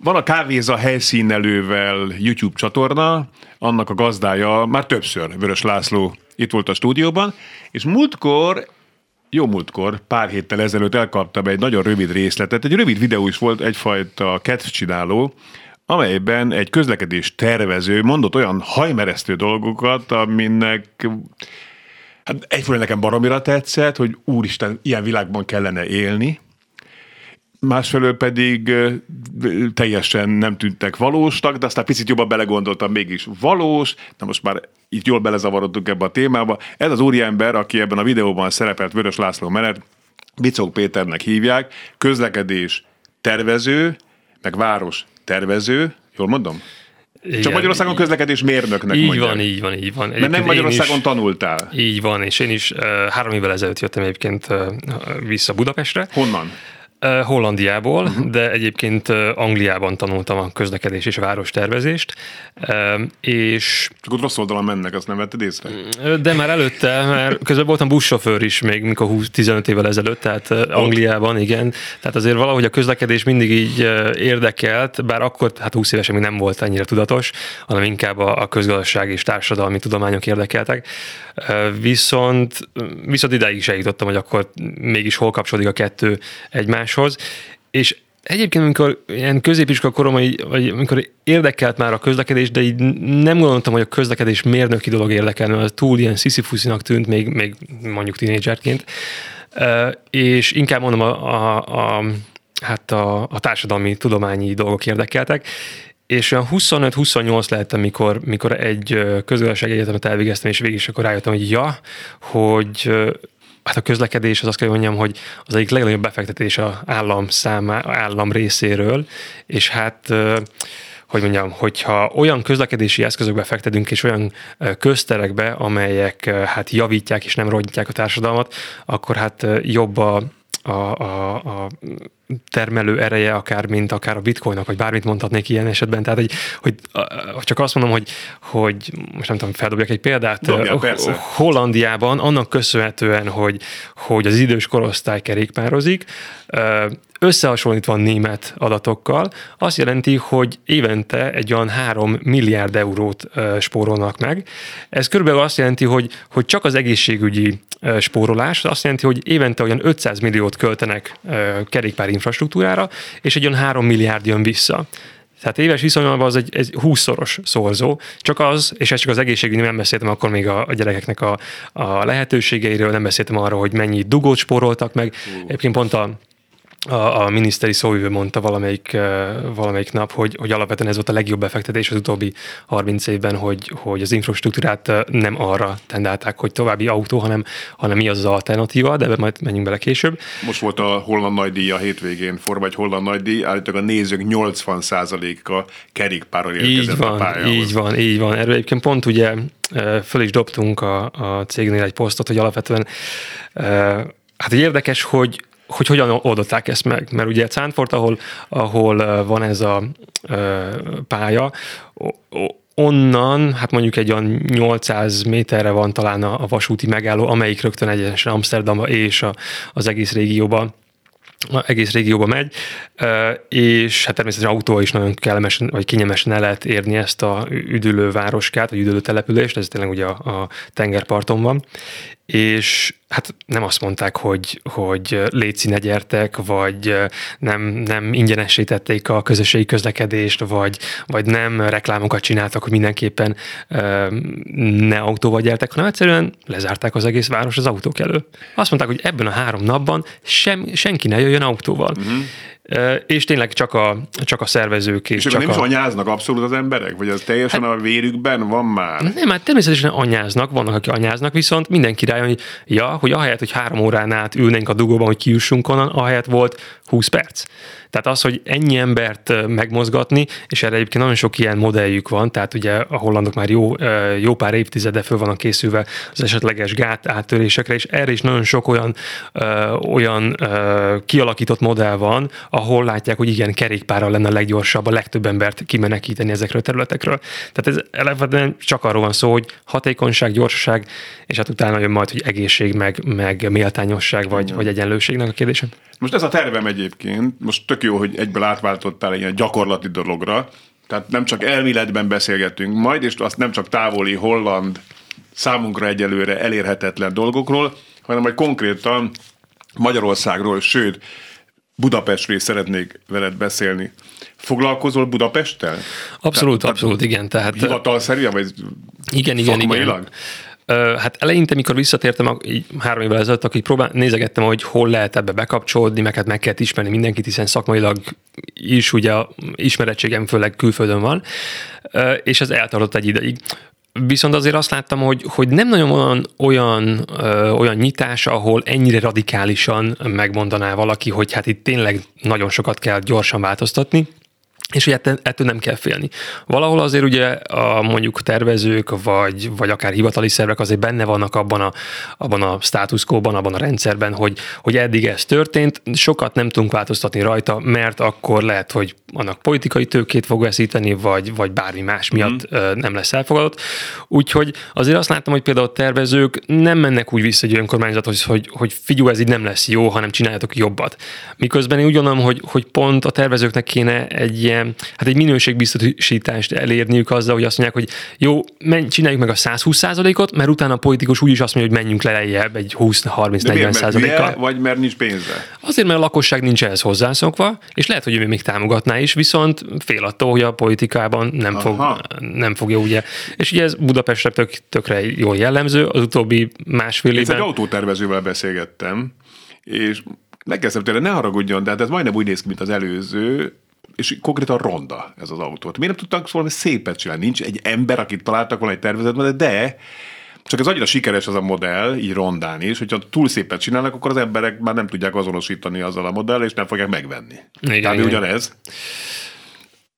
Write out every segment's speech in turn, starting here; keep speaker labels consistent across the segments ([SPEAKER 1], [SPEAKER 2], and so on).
[SPEAKER 1] Van a Kávéza helyszínelővel YouTube csatorna, annak a gazdája már többször, Vörös László itt volt a stúdióban, és múltkor jó múltkor, pár héttel ezelőtt elkaptam egy nagyon rövid részletet, egy rövid videó is volt egyfajta csináló, amelyben egy közlekedés tervező mondott olyan hajmeresztő dolgokat, aminek hát egyfőleg nekem baromira tetszett, hogy úristen, ilyen világban kellene élni, másfelől pedig teljesen nem tűntek valósnak, de aztán picit jobban belegondoltam, mégis valós, de most már itt jól belezavarodtunk ebbe a témába. Ez az úriember, aki ebben a videóban szerepelt Vörös László mellett, Bicók Péternek hívják, közlekedés tervező, meg város tervező, jól mondom? Igen, Csak Magyarországon közlekedés mérnöknek
[SPEAKER 2] így
[SPEAKER 1] mondják.
[SPEAKER 2] van, így van, így van.
[SPEAKER 1] Mert nem Magyarországon is, tanultál.
[SPEAKER 2] Így van, és én is uh, három évvel ezelőtt jöttem egyébként uh, vissza Budapestre.
[SPEAKER 1] Honnan?
[SPEAKER 2] Hollandiából, uh-huh. de egyébként Angliában tanultam a közlekedés és várostervezést, és...
[SPEAKER 1] Csak ott rossz oldalon mennek, azt nem vetted észre?
[SPEAKER 2] De már előtte, mert közben voltam buszsofőr is még, mikor 20, 15 évvel ezelőtt, tehát Angliában, igen. Tehát azért valahogy a közlekedés mindig így érdekelt, bár akkor, hát 20 évesen még nem volt annyira tudatos, hanem inkább a, közgazdaság és társadalmi tudományok érdekeltek. Viszont, viszont ideig is eljutottam, hogy akkor mégis hol kapcsolódik a kettő egymáshoz, és Egyébként, amikor ilyen középiskola korom, vagy amikor érdekelt már a közlekedés, de így nem gondoltam, hogy a közlekedés mérnöki dolog érdekel, mert túl ilyen sziszifuszinak tűnt, még, még mondjuk tínédzserként. És inkább mondom, a, a, a, hát a, a társadalmi, tudományi dolgok érdekeltek, és olyan 25-28 lehettem, mikor, mikor egy közgazdasági egyetemet elvégeztem, és végig is akkor rájöttem, hogy ja, hogy hát a közlekedés, az azt kell mondjam, hogy az egyik legnagyobb befektetés a állam számá, állam részéről, és hát hogy mondjam, hogyha olyan közlekedési eszközökbe fektetünk, és olyan közterekbe, amelyek hát javítják és nem rontják a társadalmat, akkor hát jobb a, a, a, a termelő ereje, akár mint akár a bitcoinnak, vagy bármit mondhatnék ilyen esetben. Tehát, hogy, hogy csak azt mondom, hogy, hogy most nem tudom, feldobjak egy példát.
[SPEAKER 1] Dobja,
[SPEAKER 2] Hollandiában annak köszönhetően, hogy, hogy az idős korosztály kerékpározik, összehasonlítva a német adatokkal, azt jelenti, hogy évente egy olyan 3 milliárd eurót spórolnak meg. Ez körülbelül azt jelenti, hogy, hogy csak az egészségügyi spórolás, azt jelenti, hogy évente olyan 500 milliót költenek kerékpár infrastruktúrára, és egy olyan 3 milliárd jön vissza. Tehát éves viszonylatban az egy, egy 20-szoros szorzó. Csak az, és ez csak az egészségügyi, nem beszéltem akkor még a, a gyerekeknek a, a lehetőségeiről, nem beszéltem arról, hogy mennyi dugót spóroltak meg. Uh. Egyébként pont a a, a miniszteri szóvivő mondta valamelyik, valamelyik nap, hogy, hogy alapvetően ez volt a legjobb befektetés az utóbbi 30 évben, hogy, hogy az infrastruktúrát nem arra tendálták, hogy további autó, hanem, hanem mi az az alternatíva, de majd menjünk bele később.
[SPEAKER 1] Most volt a holland nagydíj a hétvégén, Forma egy holland nagydíj, állítólag a nézők 80%-a kerékpárral érkezett
[SPEAKER 2] így van,
[SPEAKER 1] a pályához.
[SPEAKER 2] Így van, így van. Erről egyébként pont ugye föl is dobtunk a, a cégnél egy posztot, hogy alapvetően Hát egy érdekes, hogy hogy hogyan oldották ezt meg. Mert ugye Cánfort, ahol, ahol van ez a pálya, onnan, hát mondjuk egy olyan 800 méterre van talán a, vasúti megálló, amelyik rögtön egyenesen Amsterdamba és a, az egész régióban egész régióba megy, és hát természetesen autó is nagyon kellemesen, vagy kényelmesen el lehet érni ezt a üdülő városkát, vagy üdülő települést, ez tényleg ugye a, a tengerparton van, és hát nem azt mondták, hogy, hogy léci ne gyertek, vagy nem, nem ingyenesítették a közösségi közlekedést, vagy, vagy nem reklámokat csináltak, hogy mindenképpen ne autóval gyertek, hanem egyszerűen lezárták az egész város az autók elő. Azt mondták, hogy ebben a három napban sem, senki ne jöjjön autóval. Uh-huh és tényleg csak a, csak a szervezők. És,
[SPEAKER 1] És
[SPEAKER 2] csak
[SPEAKER 1] nem
[SPEAKER 2] a...
[SPEAKER 1] is anyáznak abszolút az emberek? Vagy az teljesen hát, a vérükben van már?
[SPEAKER 2] Nem, hát természetesen anyáznak, vannak, akik anyáznak, viszont mindenki rájön, hogy ja, hogy ahelyett, hogy három órán át ülnénk a dugóban, hogy kijussunk onnan, ahelyett volt 20 perc. Tehát az, hogy ennyi embert megmozgatni, és erre egyébként nagyon sok ilyen modelljük van, tehát ugye a hollandok már jó, jó pár évtizede föl vannak készülve az esetleges gát áttörésekre, és erre is nagyon sok olyan, olyan kialakított modell van, ahol látják, hogy igen, kerékpárral lenne a leggyorsabb, a legtöbb embert kimenekíteni ezekről a területekről. Tehát ez eleve csak arról van szó, hogy hatékonyság, gyorsaság, és hát utána jön majd, hogy egészség, meg, meg méltányosság, vagy, vagy egyenlőségnek a kérdése.
[SPEAKER 1] Most ez a tervem egyébként, most tök jó, hogy egyből átváltottál egy ilyen gyakorlati dologra, tehát nem csak elméletben beszélgetünk majd, és azt nem csak távoli holland, számunkra egyelőre elérhetetlen dolgokról, hanem majd konkrétan Magyarországról, sőt, Budapestről szeretnék veled beszélni. Foglalkozol Budapesttel?
[SPEAKER 2] Abszolút, tehát, abszolút, igen. Tehát,
[SPEAKER 1] hivatalszerűen, vagy
[SPEAKER 2] igen, igen, igen. Hát eleinte, mikor visszatértem így három évvel ezelőtt, akkor próbál, nézegettem, hogy hol lehet ebbe bekapcsolódni, meg hát meg kell ismerni mindenkit, hiszen szakmailag is ugye ismerettségem főleg külföldön van, és ez eltartott egy ideig. Viszont azért azt láttam, hogy, hogy nem nagyon van olyan, ö, olyan nyitás, ahol ennyire radikálisan megmondaná valaki, hogy hát itt tényleg nagyon sokat kell gyorsan változtatni. És hogy ettől nem kell félni. Valahol azért ugye a mondjuk tervezők, vagy, vagy akár hivatali szervek azért benne vannak abban a, abban a státuszkóban, abban a rendszerben, hogy, hogy eddig ez történt, sokat nem tudunk változtatni rajta, mert akkor lehet, hogy annak politikai tőkét fog veszíteni, vagy, vagy bármi más miatt mm. nem lesz elfogadott. Úgyhogy azért azt láttam, hogy például a tervezők nem mennek úgy vissza egy önkormányzathoz, hogy, hogy figyú, ez így nem lesz jó, hanem csináljatok jobbat. Miközben én úgy gondolom, hogy, hogy pont a tervezőknek kéne egy ilyen hát egy minőségbiztosítást elérniük azzal, hogy azt mondják, hogy jó, menj, csináljuk meg a 120%-ot, mert utána a politikus úgyis azt mondja, hogy menjünk le lejjebb egy 20-30-40 százalékkal.
[SPEAKER 1] Vagy mert nincs pénze?
[SPEAKER 2] Azért, mert a lakosság nincs ehhez hozzászokva, és lehet, hogy ő még támogatná is, viszont fél attól, hogy a politikában nem, fog, nem fogja ugye. És ugye ez Budapestre tök, tökre jól jellemző, az utóbbi másfél évben.
[SPEAKER 1] Én egy autótervezővel beszélgettem, és megkezdtem tőle, ne haragudjon, de hát ez majdnem úgy néz ki, mint az előző, és konkrétan ronda ez az autó. Miért nem tudtak volna szépet csinálni? Nincs egy ember, akit találtak volna egy tervezetben, de csak ez annyira sikeres az a modell, így rondán is, hogyha túl szépet csinálnak, akkor az emberek már nem tudják azonosítani azzal a modell, és nem fogják megvenni. Igen, igen. ugyanez.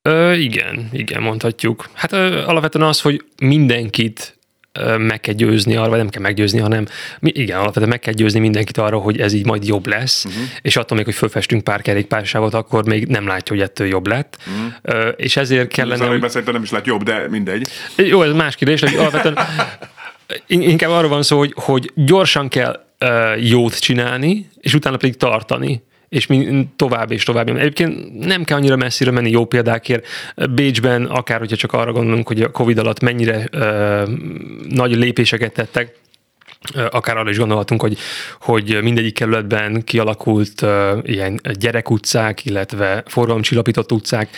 [SPEAKER 2] Ö, igen, igen, mondhatjuk. Hát ö, alapvetően az, hogy mindenkit meg kell győzni arra, vagy nem kell meggyőzni, hanem igen, alapvetően meg kell győzni mindenkit arra, hogy ez így majd jobb lesz, uh-huh. és attól még, hogy fölfestünk pár kerékpársávot, akkor még nem látja, hogy ettől jobb lett. Uh-huh. És ezért kellene...
[SPEAKER 1] Szóval, hogy... nem is lett jobb, de mindegy.
[SPEAKER 2] Jó, ez más kérdés, hogy alapvetően inkább arról van szó, hogy, hogy gyorsan kell jót csinálni, és utána pedig tartani és mi tovább és tovább. Egyébként nem kell annyira messzire menni jó példákért. Bécsben, akár hogyha csak arra gondolunk, hogy a Covid alatt mennyire ö, nagy lépéseket tettek, akár arra is gondolhatunk, hogy, hogy mindegyik kerületben kialakult uh, ilyen gyerekutcák, illetve forgalomcsillapított utcák.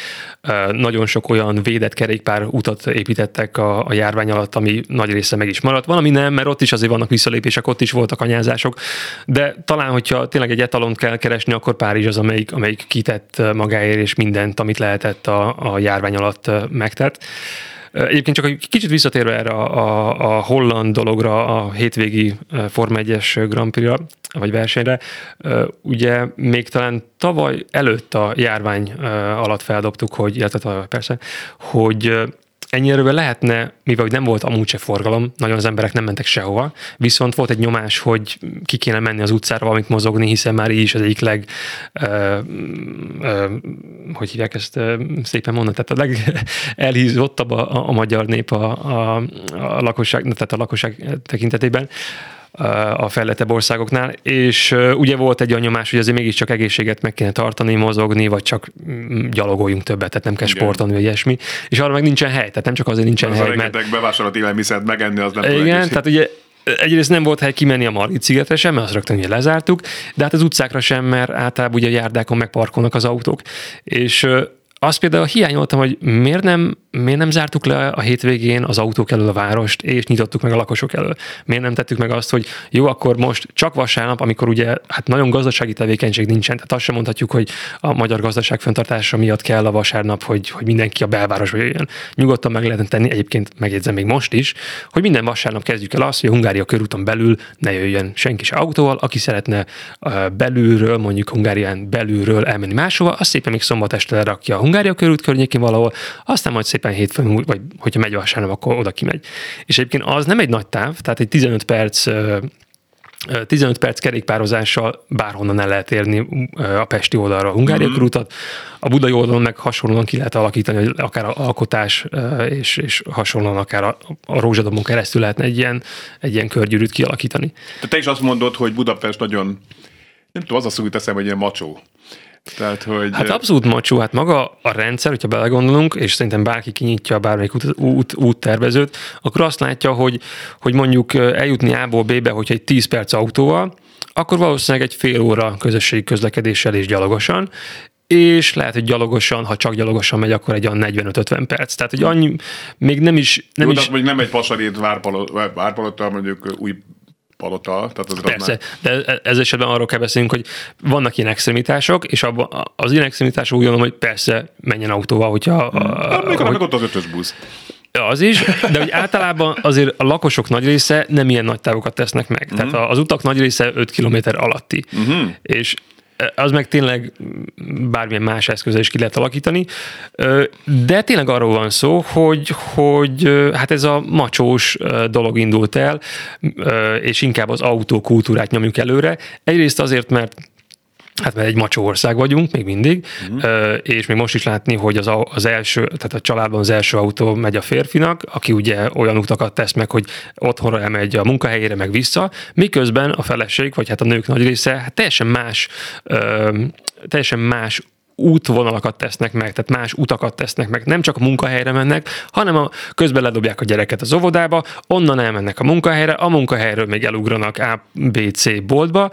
[SPEAKER 2] Uh, nagyon sok olyan védett kerékpár utat építettek a, a járvány alatt, ami nagy része meg is maradt. Valami nem, mert ott is azért vannak visszalépések, ott is voltak anyázások, de talán, hogyha tényleg egy etalont kell keresni, akkor Párizs az, amelyik, amelyik kitett magáért és mindent, amit lehetett a, a járvány alatt megtett. Egyébként csak egy kicsit visszatérve erre a, a, a holland dologra, a hétvégi Forma 1-es Grand Prix-ra, vagy versenyre, ugye még talán tavaly előtt a járvány alatt feldobtuk, hogy, illetve persze, hogy ennyi erővel lehetne, mivel nem volt amúgy se forgalom, nagyon az emberek nem mentek sehova, viszont volt egy nyomás, hogy ki kéne menni az utcára valamit mozogni, hiszen már így is az egyik leg, ö, ö, hogy hívják ezt ö, szépen mondani, tehát a legelhízottabb a, a, a magyar nép a, a, a lakosság, tehát a lakosság tekintetében a fejlettebb országoknál, és ugye volt egy anyomás, hogy azért mégiscsak egészséget meg kéne tartani, mozogni, vagy csak mm, gyalogoljunk többet, tehát nem kell Igen. sportolni, vagy ilyesmi, és arra meg nincsen hely, tehát nem csak azért nincsen az hely,
[SPEAKER 1] mert... bevásárolt élelmiszert megenni, az nem
[SPEAKER 2] Igen, tehát ugye egyrészt nem volt hely kimenni a Margit szigetre sem, mert azt rögtön ugye lezártuk, de hát az utcákra sem, mert általában ugye a járdákon megparkolnak az autók. És azt például hiányoltam, hogy miért nem, miért nem zártuk le a hétvégén az autók elől a várost, és nyitottuk meg a lakosok elől. Miért nem tettük meg azt, hogy jó, akkor most csak vasárnap, amikor ugye hát nagyon gazdasági tevékenység nincsen, tehát azt sem mondhatjuk, hogy a magyar gazdaság fenntartása miatt kell a vasárnap, hogy, hogy mindenki a belvárosba jöjjön. Nyugodtan meg lehetne tenni, egyébként megjegyzem még most is, hogy minden vasárnap kezdjük el azt, hogy a Hungária körúton belül ne jöjjön senki se autóval, aki szeretne belülről, mondjuk Hungárián belülről elmenni máshova, azt szépen még szombat este lerakja a Hungária körút környékén valahol, aztán majd szépen hétfőn, vagy hogyha megy vasárnap, akkor oda kimegy. És egyébként az nem egy nagy táv, tehát egy 15 perc 15 perc kerékpározással bárhonnan el lehet érni a Pesti oldalra a Hungária mm-hmm. körútat. A budai oldalon meg hasonlóan ki lehet alakítani, hogy akár a alkotás és, és hasonlóan akár a, a rózsadomon keresztül lehetne egy ilyen, egy ilyen körgyűrűt kialakítani.
[SPEAKER 1] Te, te is azt mondod, hogy Budapest nagyon, nem tudom, az a szó teszem, hogy ilyen macsó.
[SPEAKER 2] Tehát, hogy... Hát abszolút macsó, hát maga a rendszer, hogyha belegondolunk, és szerintem bárki kinyitja bármelyik út, út, úttervezőt, akkor azt látja, hogy, hogy mondjuk eljutni A-ból B-be, hogyha egy 10 perc autóval, akkor valószínűleg egy fél óra közösségi közlekedéssel és gyalogosan, és lehet, hogy gyalogosan, ha csak gyalogosan megy, akkor egy olyan 45-50 perc. Tehát, hogy annyi, még nem is... Nem
[SPEAKER 1] Jó,
[SPEAKER 2] is...
[SPEAKER 1] De, nem egy pasarét várpalottal, mondjuk új palota. Tehát az
[SPEAKER 2] Persze, de e- ez esetben arról kell beszélnünk, hogy vannak ilyen extremitások, és abban az ilyen extremitások úgy gondolom, hogy persze menjen autóval, hogyha...
[SPEAKER 1] Hmm. A, még hogy, ott az ötös busz.
[SPEAKER 2] Az is, de hogy általában azért a lakosok nagy része nem ilyen nagy távokat tesznek meg. Uh-huh. Tehát az utak nagy része 5 km alatti. Uh-huh. És az meg tényleg bármilyen más eszközzel is ki lehet alakítani. De tényleg arról van szó, hogy, hogy hát ez a macsós dolog indult el, és inkább az autókultúrát nyomjuk előre. Egyrészt azért, mert Hát mert egy macsó ország vagyunk, még mindig, uh-huh. és még most is látni, hogy az, az első, tehát a családban az első autó megy a férfinak, aki ugye olyan utakat tesz meg, hogy otthonra elmegy a munkahelyére, meg vissza, miközben a feleség, vagy hát a nők nagy része hát teljesen más, teljesen más útvonalakat tesznek meg, tehát más utakat tesznek meg. Nem csak a munkahelyre mennek, hanem a, közben ledobják a gyereket az óvodába, onnan elmennek a munkahelyre, a munkahelyről még elugranak A, B, C boltba,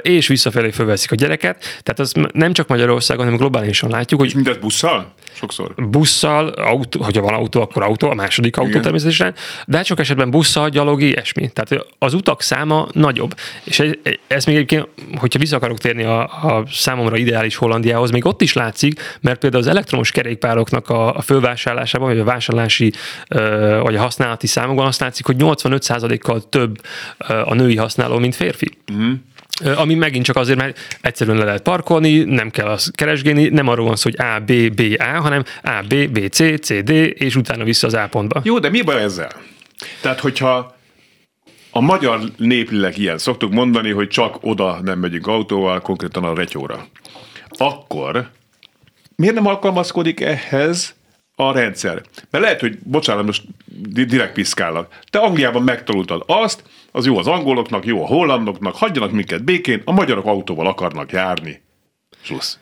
[SPEAKER 2] és visszafelé fölveszik a gyereket. Tehát az nem csak Magyarországon, hanem globálisan látjuk, hogy... És
[SPEAKER 1] mindez busszal? Sokszor.
[SPEAKER 2] Busszal, autó, hogyha van autó, akkor autó, a második autó Igen. természetesen, de hát sok esetben busszal, gyalog, ilyesmi. Tehát az utak száma nagyobb. És ez, ez még egyébként, hogyha vissza akarok térni a, a számomra ideális Hollandiához, még ott is látszik, mert például az elektromos kerékpároknak a, a fölvásárlásában, vagy a vásárlási, vagy a használati számokban azt látszik, hogy 85%-kal több a női használó, mint férfi. Uh-huh ami megint csak azért, mert egyszerűen le lehet parkolni, nem kell azt keresgélni, nem arról van szó, hogy A, B, B, A, hanem A, B, B, C, C, D, és utána vissza az A pontba.
[SPEAKER 1] Jó, de mi baj ezzel? Tehát, hogyha a magyar néplileg ilyen, szoktuk mondani, hogy csak oda nem megyünk autóval, konkrétan a retyóra. Akkor miért nem alkalmazkodik ehhez a rendszer? Mert lehet, hogy, bocsánat, most direkt piszkálnak. Te Angliában megtanultad azt, az jó az angoloknak, jó a hollandoknak, hagyjanak minket békén, a magyarok autóval akarnak járni. Slusz.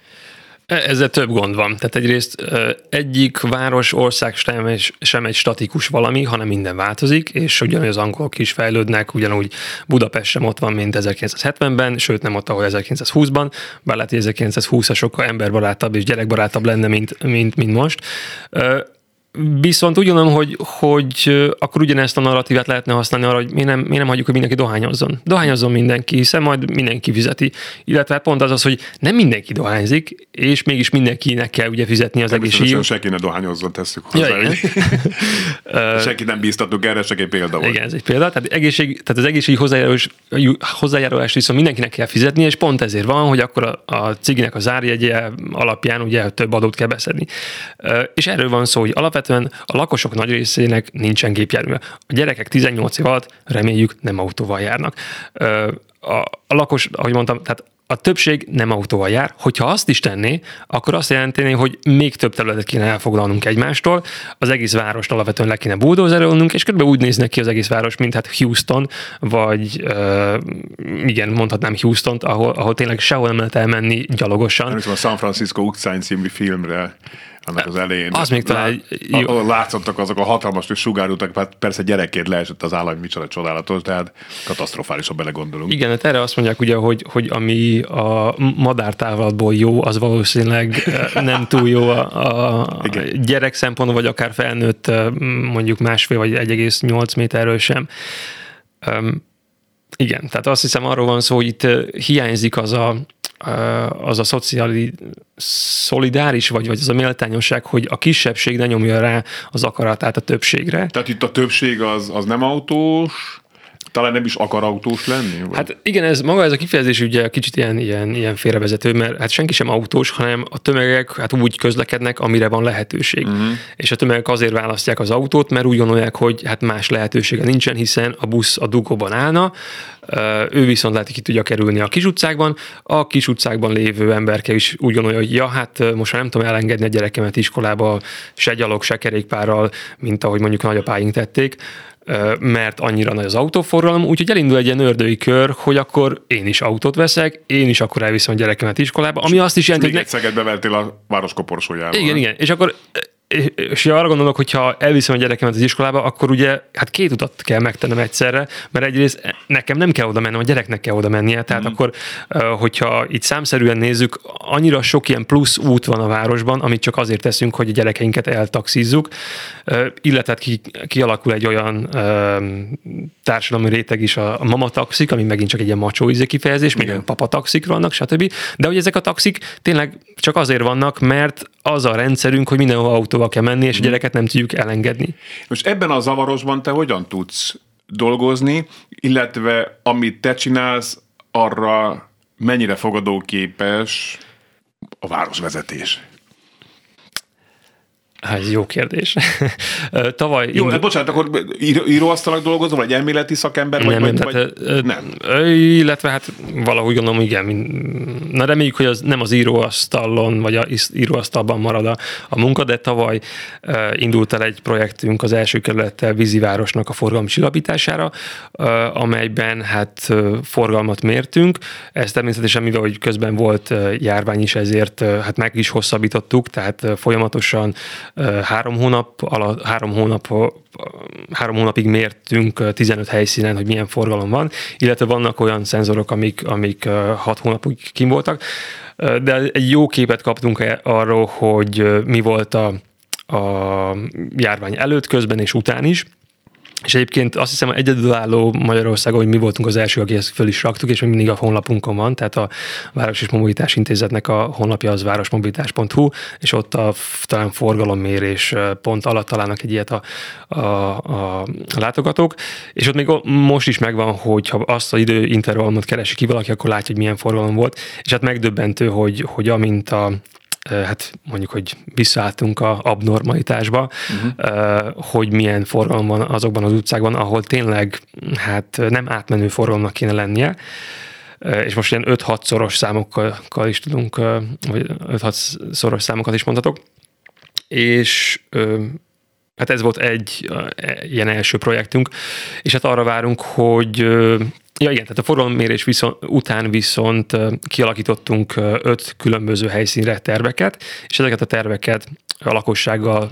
[SPEAKER 2] E, ezzel több gond van. Tehát egyrészt egyik város, ország sem, sem egy statikus valami, hanem minden változik, és ugyanúgy az angolok is fejlődnek, ugyanúgy Budapest sem ott van, mint 1970-ben, sőt nem ott, ahol 1920-ban, bár lehet, hogy 1920 sokkal emberbarátabb és gyerekbarátabb lenne, mint, mint, mint most. Viszont úgy gondolom, hogy, hogy akkor ugyanezt a narratívát lehetne használni arra, hogy mi nem, mi nem hagyjuk, hogy mindenki dohányozzon. Dohányozzon mindenki, hiszen majd mindenki fizeti. Illetve pont az az, hogy nem mindenki dohányzik, és mégis mindenkinek kell ugye fizetni az egészségügy.
[SPEAKER 1] Senki ne dohányozzon, tesszük hozzá. Ja, senki nem bíztatunk erre, csak egy példa volt.
[SPEAKER 2] Igen, ez egy példa. Tehát, egészség, tehát az egészségügyi hozzájárulás, hozzájárulás viszont mindenkinek kell fizetni, és pont ezért van, hogy akkor a, a ciginek a zárjegye alapján ugye több adót kell beszedni. És erről van szó, hogy alapvetően alapvetően a lakosok nagy részének nincsen gépjármű. A gyerekek 18 év alatt reméljük nem autóval járnak. A, a lakos, ahogy mondtam, tehát a többség nem autóval jár. Hogyha azt is tenné, akkor azt jelenteni, hogy még több területet kéne elfoglalnunk egymástól, az egész várost alapvetően le kéne bulldozerolnunk, és kb. úgy néznek ki az egész város, mint hát Houston, vagy uh, igen, mondhatnám Houston-t, ahol, ahol tényleg sehol nem lehet elmenni gyalogosan.
[SPEAKER 1] Nem a San Francisco utcáin című filmre annak az elején.
[SPEAKER 2] Az még talán
[SPEAKER 1] Lá-
[SPEAKER 2] jó.
[SPEAKER 1] látszottak azok a hatalmas sugárutak, hát persze gyerekként leesett az állam, micsoda csodálatos, tehát katasztrofális, ha belegondolunk.
[SPEAKER 2] Igen, hát erre azt mondják ugye, hogy, hogy ami a madártávlatból jó, az valószínűleg nem túl jó a, a
[SPEAKER 1] Igen.
[SPEAKER 2] gyerek szempontból, vagy akár felnőtt mondjuk másfél vagy 1,8 méterről sem. Um, igen, tehát azt hiszem arról van szó, hogy itt hiányzik az a, az a szociális szolidáris, vagy, vagy az a méltányosság, hogy a kisebbség ne nyomja rá az akaratát a többségre.
[SPEAKER 1] Tehát itt a többség az, az nem autós, talán nem is akar autós lenni? Vagy?
[SPEAKER 2] Hát igen, ez maga ez a kifejezés ugye kicsit ilyen, ilyen, ilyen félrevezető, mert hát senki sem autós, hanem a tömegek hát úgy közlekednek, amire van lehetőség. Uh-huh. És a tömegek azért választják az autót, mert úgy gondolják, hogy hát más lehetősége nincsen, hiszen a busz a dugóban állna, ő viszont lehet, hogy ki tudja kerülni a kis utcákban, a kis utcákban lévő emberke is úgy gondolja, hogy ja, hát most már nem tudom elengedni a gyerekemet iskolába se gyalog, se kerékpárral, mint ahogy mondjuk nagyapáink tették, mert annyira nagy az autóforgalom, úgyhogy elindul egy ilyen ördői kör, hogy akkor én is autót veszek, én is akkor elviszem a gyerekemet iskolába, ami azt is jelenti,
[SPEAKER 1] Még
[SPEAKER 2] hogy
[SPEAKER 1] egy szeget bevertél a város
[SPEAKER 2] igen, igen. És akkor és arra gondolok, hogy ha elviszem a gyerekemet az iskolába, akkor ugye hát két utat kell megtennem egyszerre, mert egyrészt nekem nem kell oda mennem, a gyereknek kell oda mennie, tehát mm. akkor, hogyha itt számszerűen nézzük, annyira sok ilyen plusz út van a városban, amit csak azért teszünk, hogy a gyerekeinket eltaxizzuk, illetve hát ki, kialakul egy olyan társadalmi réteg is a, a mama taxik, ami megint csak egy ilyen macsó íze kifejezés, még olyan papa taxik vannak, stb. De hogy ezek a taxik tényleg csak azért vannak, mert az a rendszerünk, hogy mindenhol autóval kell menni, és a gyereket nem tudjuk elengedni.
[SPEAKER 1] Most ebben a zavarosban te hogyan tudsz dolgozni, illetve amit te csinálsz, arra mennyire fogadóképes a városvezetés?
[SPEAKER 2] Hát ez jó kérdés. Tavaly...
[SPEAKER 1] Jó, hát bocsánat, akkor író, íróasztalnak dolgozol, vagy elméleti szakember, vagy,
[SPEAKER 2] nem,
[SPEAKER 1] vagy,
[SPEAKER 2] nem,
[SPEAKER 1] vagy
[SPEAKER 2] tehát,
[SPEAKER 1] nem?
[SPEAKER 2] Illetve hát valahogy gondolom, igen. Na reméljük, hogy az nem az íróasztalon, vagy a íróasztalban marad a, a munka, de tavaly uh, indult el egy projektünk az első kerülettel vízivárosnak a forgalmi csillapítására, uh, amelyben hát uh, forgalmat mértünk. Ez természetesen, mivel hogy közben volt járvány is, ezért hát meg is hosszabbítottuk, tehát folyamatosan három hónap alatt, három hónap három hónapig mértünk 15 helyszínen, hogy milyen forgalom van, illetve vannak olyan szenzorok, amik, amik hat hónapig kim voltak, de egy jó képet kaptunk arról, hogy mi volt a, a járvány előtt, közben és után is. És egyébként azt hiszem egyedülálló Magyarországon, hogy mi voltunk az első, aki ezt föl is raktuk, és még mindig a honlapunkon van, tehát a Város és Mobilitás Intézetnek a honlapja az városmobilitás.hu, és ott a talán forgalommérés pont alatt találnak egy ilyet a, a, a, látogatók, és ott még most is megvan, hogy ha azt az időintervallumot keresi ki valaki, akkor látja, hogy milyen forgalom volt, és hát megdöbbentő, hogy, hogy amint a hát mondjuk, hogy visszaálltunk a abnormalitásba, uh-huh. hogy milyen forgalom van azokban az utcákban, ahol tényleg hát nem átmenő forgalomnak kéne lennie, és most ilyen 5-6 szoros számokkal is tudunk, vagy 5-6 szoros számokat is mondhatok, és hát ez volt egy ilyen első projektünk, és hát arra várunk, hogy Ja igen, tehát a forgalommérés viszont, után viszont kialakítottunk öt különböző helyszínre terveket, és ezeket a terveket a lakossággal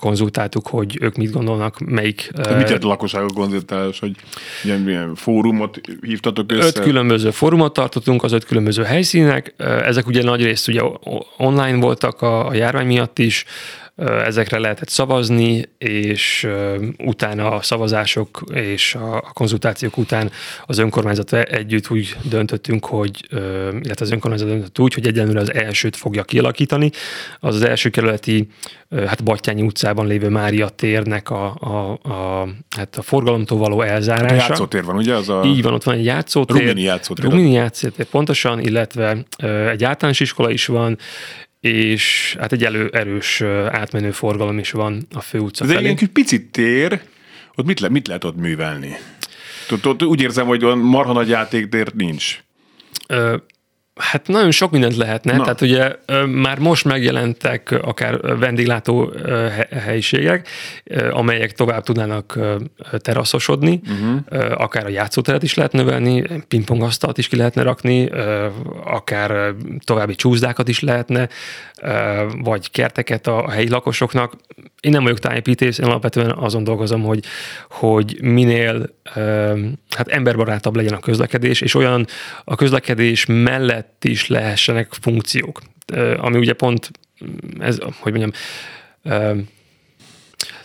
[SPEAKER 2] konzultáltuk, hogy ők mit gondolnak, melyik...
[SPEAKER 1] Mit jelent a lakossággal konzultálás, hogy ilyen, ilyen fórumot hívtatok össze?
[SPEAKER 2] Öt különböző fórumot tartottunk az öt különböző helyszínek, ezek ugye nagy részt ugye online voltak a, a járvány miatt is, ezekre lehetett szavazni, és utána a szavazások és a konzultációk után az önkormányzat együtt úgy döntöttünk, hogy, illetve az önkormányzat döntött úgy, hogy egyenlőre az elsőt fogja kialakítani. Az az első kerületi, hát Battyányi utcában lévő Mária térnek a, a, a, hát a forgalomtól való elzárása. A
[SPEAKER 1] játszótér van, ugye? Az a...
[SPEAKER 2] Így van, ott van egy játszótér.
[SPEAKER 1] Rumini játszótér.
[SPEAKER 2] Rumini játszótér, pontosan, illetve egy általános iskola is van, és hát egy elő, erős átmenő forgalom is van a főutca
[SPEAKER 1] Ez egy ilyen kis picit tér, ott mit, le, mit lehet ott művelni? Ott, ott úgy érzem, hogy olyan marha nagy játéktér nincs.
[SPEAKER 2] Ö, Hát nagyon sok mindent lehetne, Na. tehát ugye már most megjelentek akár vendéglátó helyiségek, amelyek tovább tudnának teraszosodni, uh-huh. akár a játszóteret is lehet növelni, pingpongasztalt is ki lehetne rakni, akár további csúszdákat is lehetne, vagy kerteket a helyi lakosoknak. Én nem vagyok tájépítész, én alapvetően azon dolgozom, hogy, hogy minél hát emberbarátabb legyen a közlekedés, és olyan a közlekedés mellett is lehessenek funkciók. Ami ugye pont, ez, hogy mondjam,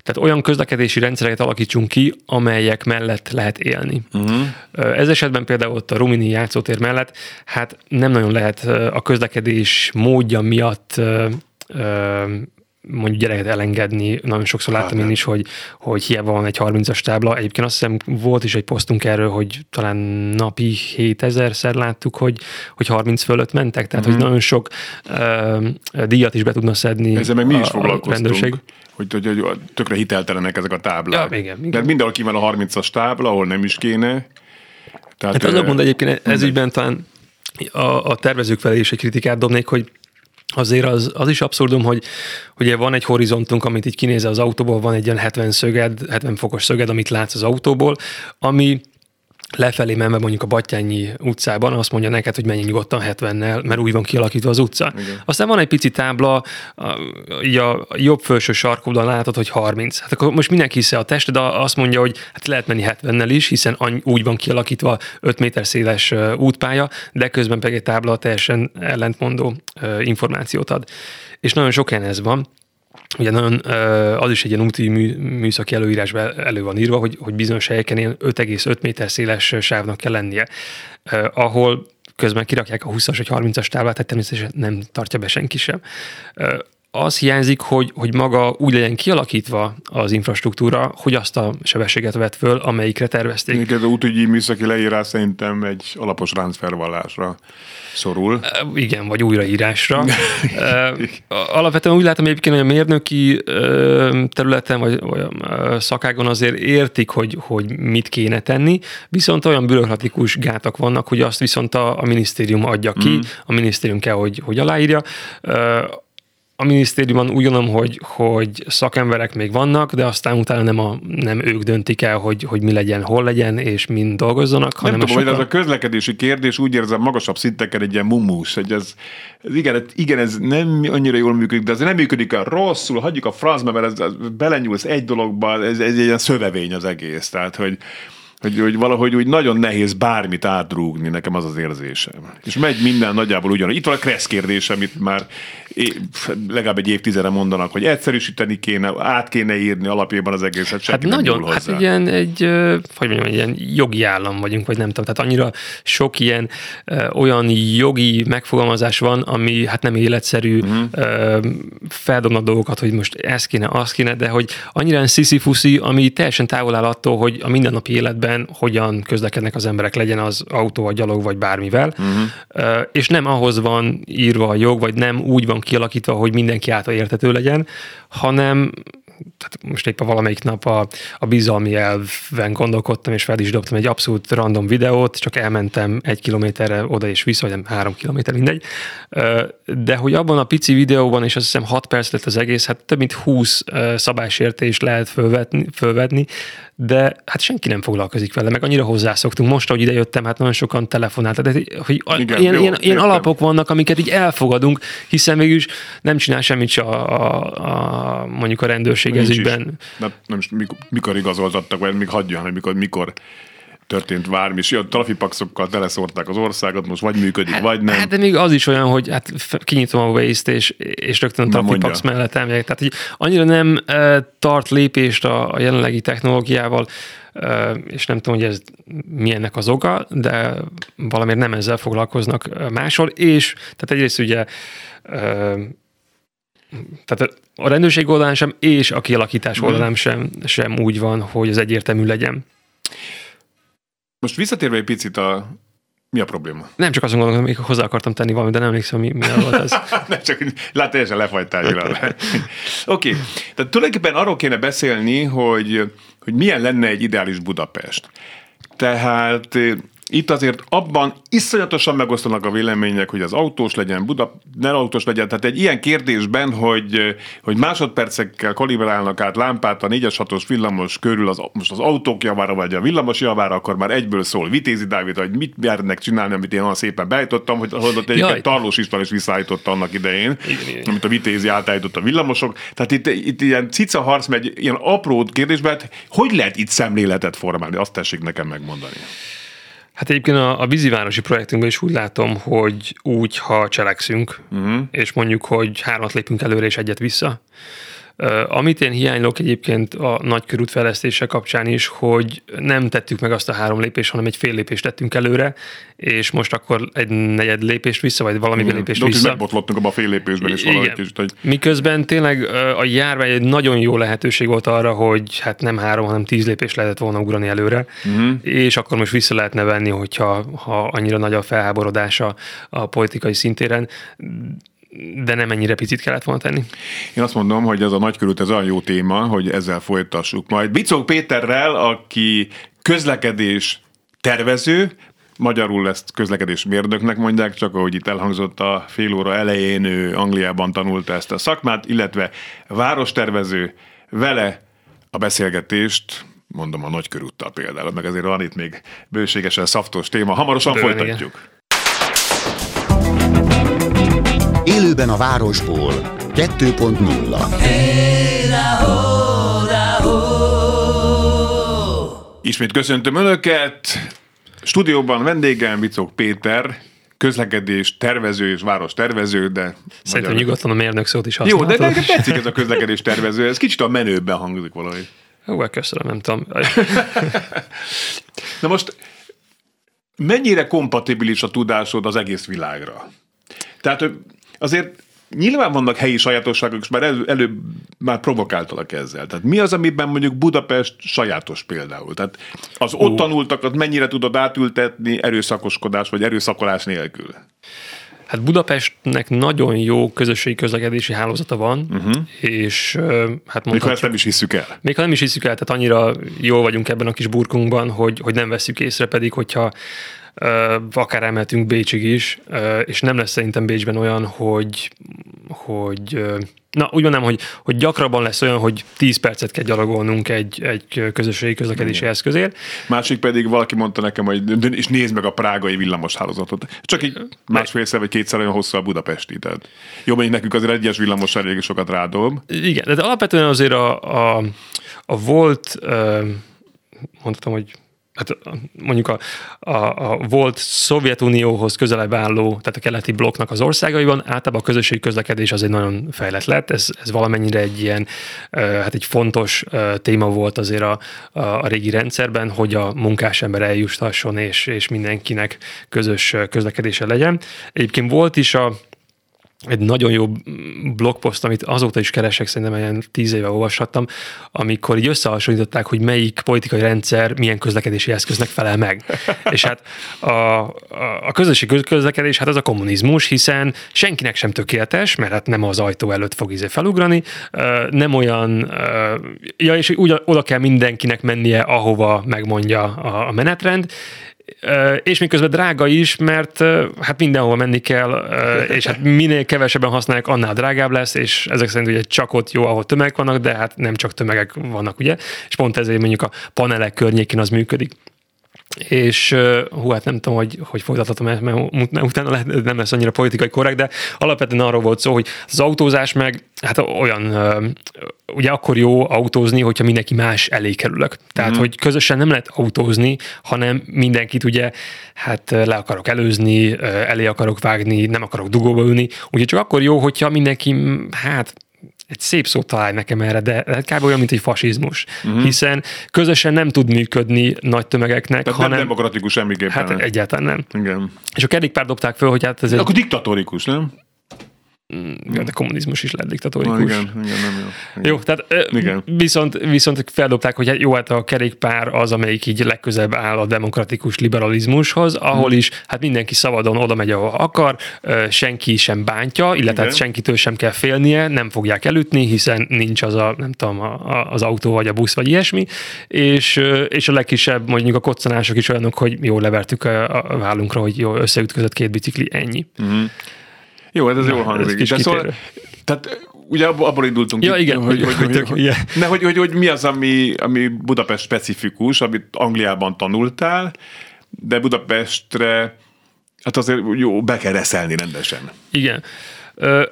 [SPEAKER 2] tehát olyan közlekedési rendszereket alakítsunk ki, amelyek mellett lehet élni. Uh-huh. Ez esetben például ott a Rumini játszótér mellett, hát nem nagyon lehet a közlekedés módja miatt mondjuk gyereket elengedni. Nagyon sokszor láttam hát, én is, hogy, hogy hiába van egy 30-as tábla. Egyébként azt hiszem volt is egy posztunk erről, hogy talán napi 7000-szer láttuk, hogy, hogy 30 fölött mentek, tehát uh-huh. hogy nagyon sok uh, díjat is be tudna szedni
[SPEAKER 1] Ezzel meg mi is foglalkoztunk. Rendőrség. Hogy, hogy, hogy tökre hiteltelenek ezek a táblák.
[SPEAKER 2] Ja, igen, igen.
[SPEAKER 1] De mindenhol van a 30-as tábla, ahol nem is kéne.
[SPEAKER 2] Tehát hát azok mond egyébként ez ügyben talán a, a tervezők felé is egy kritikát dobnék, hogy azért az, az is abszurdum, hogy ugye van egy horizontunk, amit így kinézel az autóból, van egy ilyen 70 szöged, 70 fokos szöged, amit látsz az autóból, ami lefelé menve mondjuk a Battyányi utcában, azt mondja neked, hogy menj nyugodtan 70-nel, mert úgy van kialakítva az utca. Igen. Aztán van egy pici tábla, így a jobb felső sarkóban látod, hogy 30. Hát akkor most mindenki hisze a tested, de azt mondja, hogy hát lehet menni 70-nel is, hiszen úgy van kialakítva 5 méter széles útpálya, de közben pedig egy tábla teljesen ellentmondó információt ad. És nagyon sok helyen ez van. Ugye nagyon, az is egy ilyen úti mű, műszaki előírásban elő van írva, hogy, hogy bizonyos helyeken ilyen 5,5 méter széles sávnak kell lennie, ahol közben kirakják a 20-as vagy 30-as táblát, tehát természetesen nem tartja be senki sem az hiányzik, hogy, hogy maga úgy legyen kialakítva az infrastruktúra, hogy azt a sebességet vett föl, amelyikre tervezték.
[SPEAKER 1] Igen, az útügyi műszaki leírás szerintem egy alapos ráncfelvallásra szorul.
[SPEAKER 2] Igen, vagy újraírásra. Alapvetően úgy látom egyébként, hogy a mérnöki területen, vagy, vagy szakágon azért értik, hogy, hogy mit kéne tenni, viszont olyan bürokratikus gátak vannak, hogy azt viszont a, a minisztérium adja ki, mm. a minisztérium kell, hogy, hogy aláírja a minisztériumban úgy gondolom, hogy, hogy szakemberek még vannak, de aztán utána nem, a, nem ők döntik el, hogy, hogy mi legyen, hol legyen, és mind dolgozzanak.
[SPEAKER 1] Hanem nem tudom, sokkal... hogy ez a közlekedési kérdés úgy érzem magasabb szinteken egy ilyen mumus, hogy ez, ez igen, igen, ez nem annyira jól működik, de ez nem működik el rosszul, hagyjuk a francba, mert ez, ez belenyúlsz egy dologba, ez, ez egy ilyen szövevény az egész, tehát hogy hogy, hogy valahogy úgy nagyon nehéz bármit átrúgni, nekem az az érzésem. És megy minden nagyjából ugyanúgy. Itt van a Kressz kérdés, amit már legalább egy évtizede mondanak, hogy egyszerűsíteni kéne, át kéne írni alapjában az egészet,
[SPEAKER 2] hát nagyon, hát egy ilyen, egy, hogy mondjam, ilyen jogi állam vagyunk, vagy nem tudom, tehát annyira sok ilyen olyan jogi megfogalmazás van, ami hát nem életszerű, uh-huh. feldobnak dolgokat, hogy most ez kéne, az kéne, de hogy annyira sziszi ami teljesen távol áll attól, hogy a mindennapi életben hogyan közlekednek az emberek, legyen az autó, vagy gyalog, vagy bármivel, uh-huh. és nem ahhoz van írva a jog, vagy nem úgy van kialakítva, hogy mindenki által értető legyen, hanem tehát most éppen valamelyik nap a, a bizalmi elven gondolkodtam, és fel is dobtam egy abszolút random videót, csak elmentem egy kilométerre oda és vissza, vagy nem három kilométer, mindegy. De hogy abban a pici videóban, és azt hiszem 6 perc lett az egész, hát több mint 20 szabálysértést lehet fölvetni, fölvetni de hát senki nem foglalkozik vele, meg annyira hozzászoktunk. Most, ahogy idejöttem, hát nagyon sokan telefonáltak, de hogy Igen, ilyen, jó, ilyen, ilyen alapok vannak, amiket így elfogadunk, hiszen mégis nem csinál semmit se a, a, a mondjuk a rendőrség ez ügyben.
[SPEAKER 1] Nem, nem, mikor, mikor igazoltattak, vagy még hagyja, hogy mikor, mikor történt bármi, és a trafipaxokkal teleszórták az országot, most vagy működik,
[SPEAKER 2] hát,
[SPEAKER 1] vagy nem.
[SPEAKER 2] Hát de még az is olyan, hogy hát kinyitom a waste és, és rögtön a trafipax mellett elmegyek. Tehát hogy annyira nem e, tart lépést a, a jelenlegi technológiával, e, és nem tudom, hogy ez milyennek az oka, de valamiért nem ezzel foglalkoznak máshol, és tehát egyrészt ugye e, tehát a rendőrség oldalán sem, és a kialakítás oldalán sem, sem úgy van, hogy az egyértelmű legyen.
[SPEAKER 1] Most visszatérve egy picit a mi a probléma?
[SPEAKER 2] Nem csak azon gondolom, hogy hozzá akartam tenni valamit, de nem emlékszem, mi, mi volt ez.
[SPEAKER 1] nem csak, lát, teljesen lefagytál Oké, okay. tehát tulajdonképpen arról kéne beszélni, hogy, hogy milyen lenne egy ideális Budapest. Tehát itt azért abban iszonyatosan megosztanak a vélemények, hogy az autós legyen, Buda, ne autós legyen. Tehát egy ilyen kérdésben, hogy, hogy másodpercekkel kalibrálnak át lámpát a 4-es 6 villamos körül az, most az autók javára, vagy a villamos javára, akkor már egyből szól Vitézi Dávid, hogy mit mernek csinálni, amit én olyan szépen beállítottam, hogy ott egy Tarlós István is visszaállította annak idején, igen. amit a Vitézi átállított a villamosok. Tehát itt, itt ilyen cica harc megy, ilyen apró kérdésben, hát hogy lehet itt szemléletet formálni? Azt tessék nekem megmondani.
[SPEAKER 2] Hát egyébként a, a vízivárosi projektünkben is úgy látom, hogy úgy, ha cselekszünk, uh-huh. és mondjuk, hogy hármat lépünk előre és egyet vissza, amit én hiánylok egyébként a nagykörút fejlesztése kapcsán is, hogy nem tettük meg azt a három lépést, hanem egy fél lépést tettünk előre, és most akkor egy negyed lépést vissza, vagy valami Igen. lépést vissza. De
[SPEAKER 1] megbotlottunk abban a fél lépésben is valahogy kicsit. Hogy...
[SPEAKER 2] Miközben tényleg a járvány egy nagyon jó lehetőség volt arra, hogy hát nem három, hanem tíz lépést lehetett volna ugrani előre, uh-huh. és akkor most vissza lehetne venni, hogyha ha annyira nagy a felháborodása a politikai szintéren de nem ennyire picit kellett volna tenni.
[SPEAKER 1] Én azt mondom, hogy ez a nagykörút ez olyan jó téma, hogy ezzel folytassuk majd. Bicók Péterrel, aki közlekedés tervező, magyarul ezt közlekedés mérnöknek mondják, csak ahogy itt elhangzott a fél óra elején, ő Angliában tanulta ezt a szakmát, illetve várostervező, vele a beszélgetést mondom a nagykörúttal például, meg azért van itt még bőségesen szaftos téma. Hamarosan Bőle, folytatjuk. Igen.
[SPEAKER 3] Élőben a városból 2.0
[SPEAKER 1] Ismét köszöntöm Önöket. Stúdióban vendégem Vicok Péter, közlekedés tervező és város tervező, de...
[SPEAKER 2] Szerintem magyar... nyugodtan a mérnök szót is használhatod.
[SPEAKER 1] Jó, de nekem tetszik ez a közlekedés tervező, ez kicsit a menőben hangzik valahogy.
[SPEAKER 2] Jó, hát köszönöm, nem tudom.
[SPEAKER 1] Na most mennyire kompatibilis a tudásod az egész világra? Tehát azért Nyilván vannak helyi sajátosságok, és már elő, előbb már provokáltalak ezzel. Tehát mi az, amiben mondjuk Budapest sajátos például? Tehát az ott tanultakat mennyire tudod átültetni erőszakoskodás vagy erőszakolás nélkül?
[SPEAKER 2] Hát Budapestnek nagyon jó közösségi közlekedési hálózata van, uh-huh. és hát
[SPEAKER 1] Még ha ezt nem is hiszük el.
[SPEAKER 2] Még ha nem is hiszük el, tehát annyira jól vagyunk ebben a kis burkunkban, hogy, hogy nem veszük észre, pedig hogyha akár emeltünk Bécsig is, és nem lesz szerintem Bécsben olyan, hogy, hogy Na, úgy mondom, hogy, hogy gyakrabban lesz olyan, hogy 10 percet kell gyalogolnunk egy, egy közösségi közlekedési Igen. eszközért.
[SPEAKER 1] Másik pedig valaki mondta nekem, hogy és nézd meg a prágai villamos hálózatot. Csak így másfélszer vagy kétszer olyan hosszú a budapesti. Tehát jó, mondjuk nekünk azért egyes villamos elég sokat rádob.
[SPEAKER 2] Igen, de alapvetően azért a, a, a volt, mondhatom, hogy hát mondjuk a, a, a volt Szovjetunióhoz közelebb álló, tehát a keleti blokknak az országaiban általában a közösségi közlekedés az egy nagyon fejlett lett, ez, ez valamennyire egy ilyen, hát egy fontos téma volt azért a, a, a régi rendszerben, hogy a munkás ember eljustasson és, és mindenkinek közös közlekedése legyen. Egyébként volt is a egy nagyon jó blogpost, amit azóta is keresek, szerintem ilyen tíz éve olvashattam, amikor így összehasonlították, hogy melyik politikai rendszer milyen közlekedési eszköznek felel meg. És hát a, a, a közösségi közlekedés, hát az a kommunizmus, hiszen senkinek sem tökéletes, mert hát nem az ajtó előtt fog izé felugrani, nem olyan, ja, és úgy oda kell mindenkinek mennie, ahova megmondja a menetrend, és miközben drága is, mert hát mindenhol menni kell, és hát minél kevesebben használják, annál drágább lesz, és ezek szerint ugye csak ott jó, ahol tömegek vannak, de hát nem csak tömegek vannak, ugye, és pont ezért mondjuk a panelek környékén az működik és hú, hát nem tudom, hogy, hogy folytathatom ezt, mert utána lehet, nem lesz annyira politikai korrekt, de alapvetően arról volt szó, hogy az autózás meg hát olyan, ugye akkor jó autózni, hogyha mindenki más elé kerülök. Tehát, mm. hogy közösen nem lehet autózni, hanem mindenkit ugye hát le akarok előzni, elé akarok vágni, nem akarok dugóba ülni. Úgyhogy csak akkor jó, hogyha mindenki hát egy szép szót találj nekem erre, de hát kb. olyan, mint egy fasizmus. Uh-huh. Hiszen közösen nem tud működni nagy tömegeknek,
[SPEAKER 1] Tehát
[SPEAKER 2] hanem...
[SPEAKER 1] nem demokratikus semmiképpen.
[SPEAKER 2] Hát egyáltalán nem.
[SPEAKER 1] Igen.
[SPEAKER 2] És a kerékpár dobták föl, hogy hát ez egy...
[SPEAKER 1] Akkor diktatórikus, nem?
[SPEAKER 2] Ja, de kommunizmus is lett diktatórikus.
[SPEAKER 1] Na, igen, igen, nem jó. Igen.
[SPEAKER 2] Jó, tehát
[SPEAKER 1] Igen.
[SPEAKER 2] Viszont, viszont feldobták, hogy hát jó, hát a kerékpár az, amelyik így legközebb áll a demokratikus liberalizmushoz, ahol is hát mindenki szabadon oda megy, ahol akar, senki sem bántja, illetve hát
[SPEAKER 1] Igen.
[SPEAKER 2] senkitől sem kell félnie, nem fogják elütni, hiszen nincs az a, nem tudom, a, a, az autó vagy a busz vagy ilyesmi, és, és a legkisebb mondjuk a koccanások is olyanok, hogy jó levertük a, a vállunkra, hogy jó összeütközött két bicikli, ennyi.
[SPEAKER 1] Jó, hát ez jól
[SPEAKER 2] ez
[SPEAKER 1] hangzik. De szóval, tehát ugye abból, indultunk
[SPEAKER 2] Ja,
[SPEAKER 1] ki,
[SPEAKER 2] igen,
[SPEAKER 1] hogy,
[SPEAKER 2] hogy-
[SPEAKER 1] hogy, hogy,
[SPEAKER 2] hogy-
[SPEAKER 1] hogy,
[SPEAKER 2] igen.
[SPEAKER 1] ne, hogy, hogy, hogy, mi az, ami, ami Budapest specifikus, amit Angliában tanultál, de Budapestre hát azért jó, be kell reszelni rendesen.
[SPEAKER 2] Igen. Ö,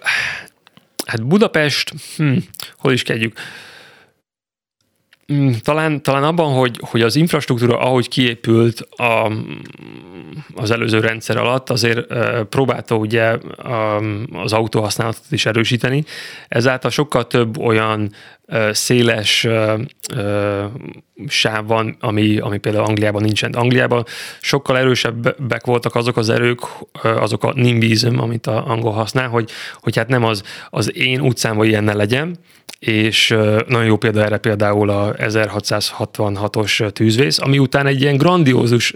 [SPEAKER 2] hát Budapest, hm, hol is kezdjük? Mm, Talán, talán abban, hogy, hogy az infrastruktúra, ahogy kiépült a, az előző rendszer alatt, azért próbálta ugye az autóhasználatot is erősíteni. Ezáltal sokkal több olyan széles sáv van, ami, ami például Angliában nincsen. Angliában sokkal erősebbek voltak azok az erők, azok a nimbism, amit a angol használ, hogy, hogy hát nem az, az én utcámban ilyen ne legyen, és nagyon jó példa erre például a 1666-os tűzvész, ami után egy ilyen grandiózus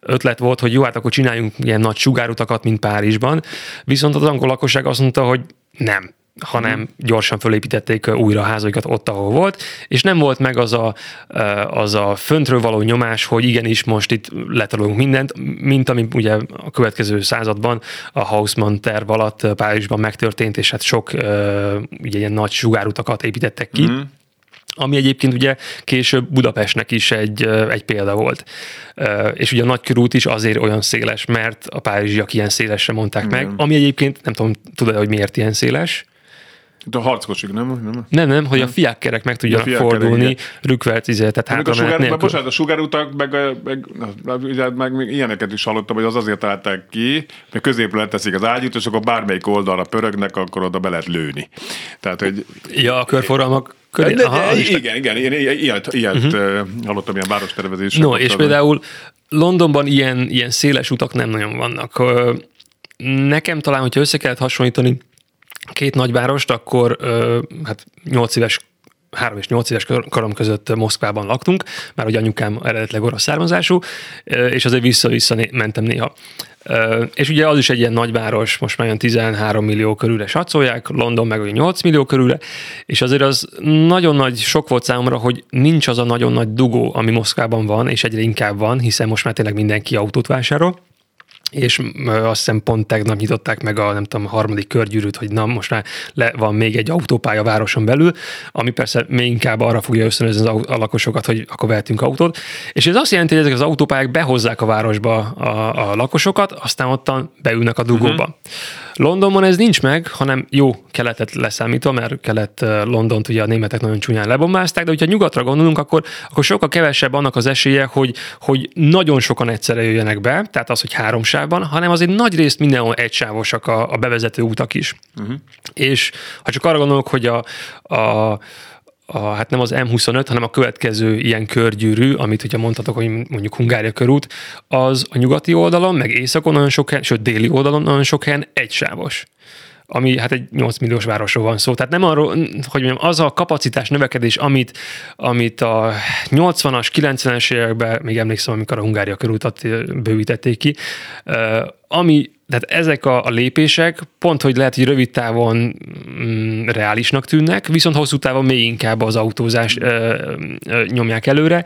[SPEAKER 2] ötlet volt, hogy jó, hát akkor csináljunk ilyen nagy sugárutakat, mint Párizsban, viszont az angol lakosság azt mondta, hogy nem, hanem gyorsan fölépítették újra a házaikat ott, ahol volt, és nem volt meg az a, az a föntről való nyomás, hogy igenis most itt letolunk mindent, mint ami ugye a következő században a Haussmann terv alatt Párizsban megtörtént, és hát sok ugye ilyen nagy sugárutakat építettek ki. Mm ami egyébként ugye később Budapestnek is egy, egy példa volt. És ugye a nagykörút is azért olyan széles, mert a párizsiak ilyen szélesre mondták Igen. meg, ami egyébként nem tudom, tudod hogy miért ilyen széles?
[SPEAKER 1] De a harckosig, nem? nem?
[SPEAKER 2] Nem, nem, hogy a fiákkerek meg tudjanak fordulni, rükvelt izé, tehát
[SPEAKER 1] hát a sugár, nélkül. Bocsánat, a sugárutak, meg, meg, meg, meg, meg, ilyeneket is hallottam, hogy az azért találták ki, hogy középre leteszik az ágyút, és akkor bármelyik oldalra pörögnek, akkor oda be lehet lőni. Tehát, hogy...
[SPEAKER 2] Ja, a körforgalmak köré.
[SPEAKER 1] De, Aha, de, igen, igen, igen, ilyet, ilyet uh-huh. hallottam, ilyen várostervezés.
[SPEAKER 2] No, és például Londonban ilyen, ilyen széles utak nem nagyon vannak. Nekem talán, hogyha össze kellett hasonlítani két nagyvárost, akkor hát 8 éves három és nyolc éves korom között Moszkvában laktunk, már hogy anyukám eredetileg orosz származású, és azért vissza-vissza mentem néha. És ugye az is egy ilyen nagyváros, most már olyan 13 millió körülre satszolják, London meg olyan 8 millió körülre, és azért az nagyon nagy sok volt számomra, hogy nincs az a nagyon nagy dugó, ami Moszkvában van, és egyre inkább van, hiszen most már tényleg mindenki autót vásárol, és azt hiszem pont tegnap nyitották meg a, nem tudom, a harmadik körgyűrűt, hogy na, most már le, van még egy autópálya a városon belül, ami persze még inkább arra fogja ösztönözni a lakosokat, hogy akkor vehetünk autót. És ez azt jelenti, hogy ezek az autópályák behozzák a városba a, a lakosokat, aztán ottan beülnek a dugóba. Uh-huh. Londonban ez nincs meg, hanem jó keletet leszámítva, mert kelet Londont ugye a németek nagyon csúnyán lebombázták, de hogyha nyugatra gondolunk, akkor, akkor sokkal kevesebb annak az esélye, hogy, hogy nagyon sokan egyszerre jöjjenek be, tehát az, hogy három sávban, hanem azért nagy részt mindenhol egysávosak a, a bevezető utak is. Uh-huh. És ha csak arra gondolok, hogy a, a a, hát nem az M25, hanem a következő ilyen körgyűrű, amit ugye mondhatok, hogy mondjuk Hungária körút, az a nyugati oldalon, meg északon nagyon sok helyen, sőt déli oldalon nagyon sok helyen egysávos ami hát egy 8 milliós városról van szó. Tehát nem arról, hogy mondjam, az a kapacitás növekedés, amit, amit a 80-as, 90-es években, még emlékszem, amikor a Hungária körútat bővítették ki, ami tehát ezek a, a lépések pont, hogy lehet, hogy rövid távon mm, reálisnak tűnnek, viszont hosszú távon még inkább az autózás ö, ö, nyomják előre,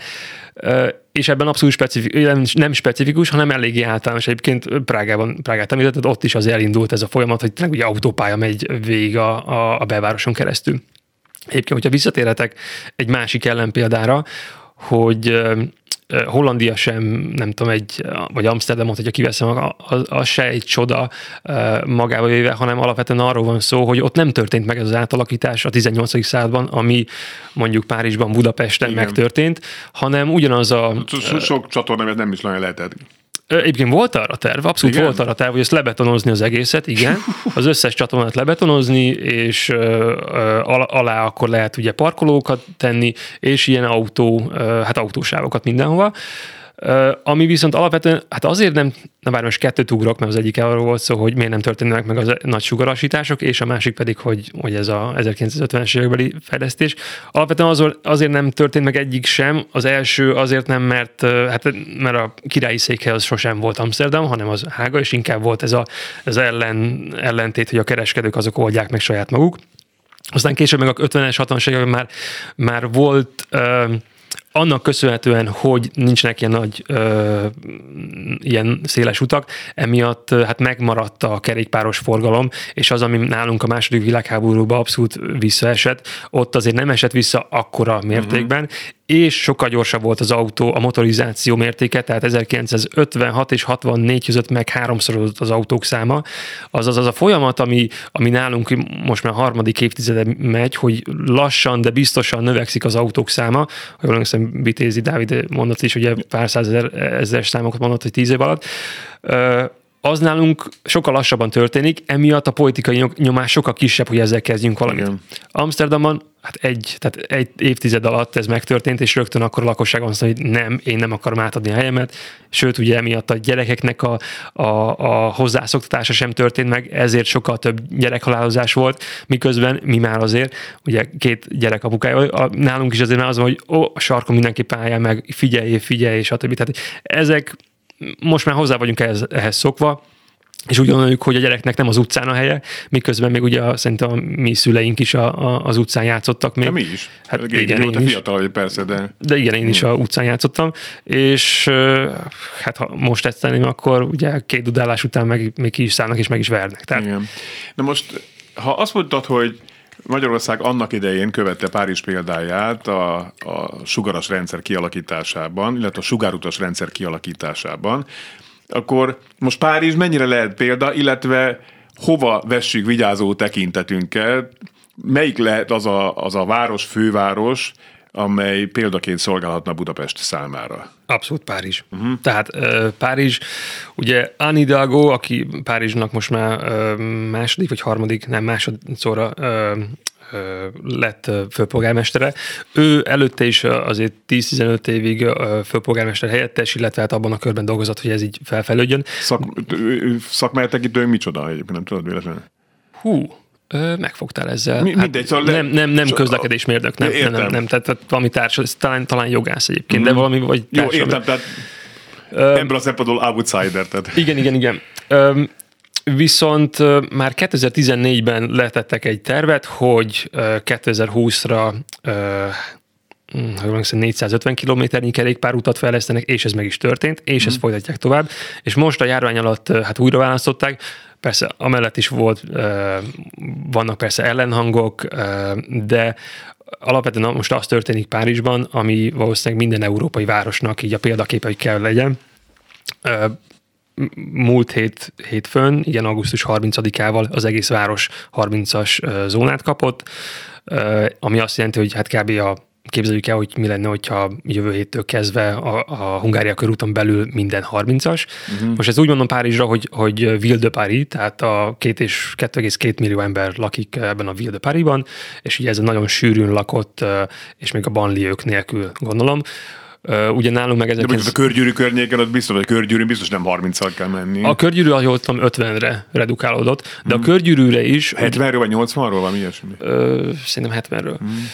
[SPEAKER 2] ö, és ebben abszolút specifikus, nem, nem specifikus, hanem eléggé általános. Egyébként Prágában, Prágát említetted, ott is az elindult ez a folyamat, hogy tényleg ugye autópálya megy végig a, a, a belvároson keresztül. Egyébként, hogyha visszatérhetek egy másik ellenpéldára, hogy Hollandia sem, nem tudom, egy, vagy Amsterdamot, hogyha kiveszem, az, az se egy csoda magába véve, hanem alapvetően arról van szó, hogy ott nem történt meg ez az átalakítás a 18. században, ami mondjuk Párizsban, Budapesten Igen. megtörtént, hanem ugyanaz a...
[SPEAKER 1] Sok, sok csatorna nem is nagyon lehetett.
[SPEAKER 2] Egyébként volt arra terv, abszolút igen? volt arra terv, hogy ezt lebetonozni az egészet, igen, az összes csatornát lebetonozni, és ö, ö, alá akkor lehet ugye parkolókat tenni, és ilyen autó, ö, hát autósávokat mindenhova. Ami viszont alapvetően, hát azért nem, na bár most kettőt ugrok, mert az egyik arról volt szó, hogy miért nem történnek meg az nagy sugarasítások, és a másik pedig, hogy, hogy ez a 1950-es évekbeli fejlesztés. Alapvetően azért, azért nem történt meg egyik sem. Az első azért nem, mert, hát, mert a királyi székhely az sosem volt Amsterdam, hanem az Hága, és inkább volt ez a, ez ellen, ellentét, hogy a kereskedők azok oldják meg saját maguk. Aztán később meg a 50-es, 60-as években már, már volt uh, annak köszönhetően, hogy nincsenek ilyen nagy, ö, ilyen széles utak, emiatt hát megmaradt a kerékpáros forgalom, és az, ami nálunk a második világháborúban abszolút visszaesett, ott azért nem esett vissza akkora mértékben, uh-huh és sokkal gyorsabb volt az autó, a motorizáció mértéke, tehát 1956 és 64 között meg háromszorozott az autók száma. Azaz az a folyamat, ami, ami nálunk most már harmadik évtizede megy, hogy lassan, de biztosan növekszik az autók száma. Jól emlékszem, Vitézi Dávid mondott is, ugye pár százezer ezeres számokat mondott, hogy tíz év alatt az nálunk sokkal lassabban történik, emiatt a politikai nyomás sokkal kisebb, hogy ezzel kezdjünk valamit. Igen. Amsterdamban hát egy, tehát egy évtized alatt ez megtörtént, és rögtön akkor a lakosság azt mondja, hogy nem, én nem akarom átadni a helyemet, sőt, ugye emiatt a gyerekeknek a, a, a hozzászoktatása sem történt meg, ezért sokkal több gyerekhalálozás volt, miközben mi már azért, ugye két gyerek apukája, nálunk is azért már az van, hogy ó, a sarkon mindenképpen álljál meg, figyelj, figyelj, többi. Tehát ezek most már hozzá vagyunk ehhez, ehhez szokva, és úgy gondoljuk, hogy a gyereknek nem az utcán a helye, miközben még ugye szerintem a mi szüleink is a, a, az utcán játszottak még. De
[SPEAKER 1] mi is. Hát igen, igen én is. fiatal vagy persze, de...
[SPEAKER 2] De igen, én is a utcán játszottam, és hát ha most ezt tenném, akkor ugye két dudálás után meg, még ki is szállnak, és meg is vernek. Tehát...
[SPEAKER 1] Igen. Na most, ha azt mondtad, hogy Magyarország annak idején követte Párizs példáját a, a sugaras rendszer kialakításában, illetve a sugárutas rendszer kialakításában, akkor most Párizs mennyire lehet példa, illetve hova vessük vigyázó tekintetünket, melyik lehet az a, az a város, főváros, amely példaként szolgálhatna Budapest számára?
[SPEAKER 2] Abszolút Párizs. Uh-huh. Tehát Párizs, ugye Anne Hidalgo, aki Párizsnak most már második vagy harmadik, nem másodszorra lett főpolgármestere. Ő előtte is azért 10-15 évig főpolgármester helyettes, illetve hát abban a körben dolgozott, hogy ez így felfelődjön.
[SPEAKER 1] Szak, szakmájatekítő micsoda egyébként, nem tudod véletlenül?
[SPEAKER 2] Hú, megfogtál ezzel. Mi, mindegy, hát szóval nem, nem, nem közlekedésmérnök, nem, nem, nem, nem, tehát, tehát valami társ, talán, talán jogász egyébként, mm. de valami vagy
[SPEAKER 1] társ. Jó, értem, tehát ebből a szempontból outsider. Tehát.
[SPEAKER 2] Igen, igen, igen. Viszont már 2014-ben letettek egy tervet, hogy 2020-ra 450 kilométernyi kerékpárutat fejlesztenek, és ez meg is történt, és mm. ezt folytatják tovább. És most a járvány alatt hát újra választották, persze amellett is volt, vannak persze ellenhangok, de alapvetően most az történik Párizsban, ami valószínűleg minden európai városnak így a példaképe, hogy kell legyen múlt hét, hétfőn, igen, augusztus 30-ával az egész város 30-as zónát kapott, ami azt jelenti, hogy hát kb. a képzeljük el, hogy mi lenne, hogyha jövő héttől kezdve a, a Hungária körúton belül minden 30-as. Uh-huh. Most ez úgy mondom Párizsra, hogy, hogy Ville de Paris, tehát a két és 2,2 millió ember lakik ebben a Ville de Parisban, és ugye ez a nagyon sűrűn lakott, és még a banliők nélkül gondolom. Uh, ugye nálunk meg
[SPEAKER 1] ezek... De a körgyűrű környéken, ott biztos, hogy a körgyűrű biztos nem 30 kell menni.
[SPEAKER 2] A körgyűrű, ahogy tudom, 50-re redukálódott, de hmm. a körgyűrűre is...
[SPEAKER 1] 70-ről vagy 80-ról, van ilyesmi?
[SPEAKER 2] Uh, szerintem 70-ről. Hmm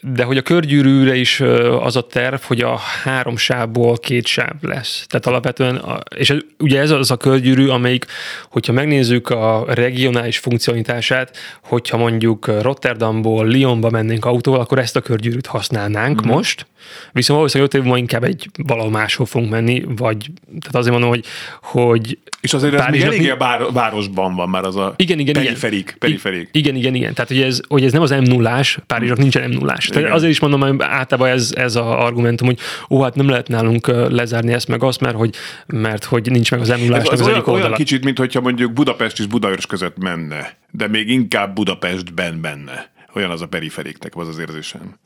[SPEAKER 2] de hogy a körgyűrűre is az a terv, hogy a három sávból két sáv lesz. Tehát alapvetően, és ugye ez az a körgyűrű, amelyik, hogyha megnézzük a regionális funkcionitását, hogyha mondjuk Rotterdamból Lyonba mennénk autóval, akkor ezt a körgyűrűt használnánk mm-hmm. most, viszont valószínűleg öt év ma inkább egy valahol máshol fogunk menni, vagy tehát azért mondom, hogy, hogy
[SPEAKER 1] és azért ez még eléggé a bár, városban van már az a igen, igen, periferik. Igen. periferik.
[SPEAKER 2] Igen, igen, igen. Tehát hogy ez, hogy ez nem az m 0 Párizsnak nincsen m 0 Tehát azért is mondom, hogy általában ez, ez a argumentum, hogy ó, hát nem lehet nálunk lezárni ezt meg azt, mert hogy, mert hogy nincs meg az m 0
[SPEAKER 1] az, az, olyan, olyan kicsit, mint hogyha mondjuk Budapest és Budaörs között menne, de még inkább Budapestben benne. Olyan az a periferiknek, az az érzésem.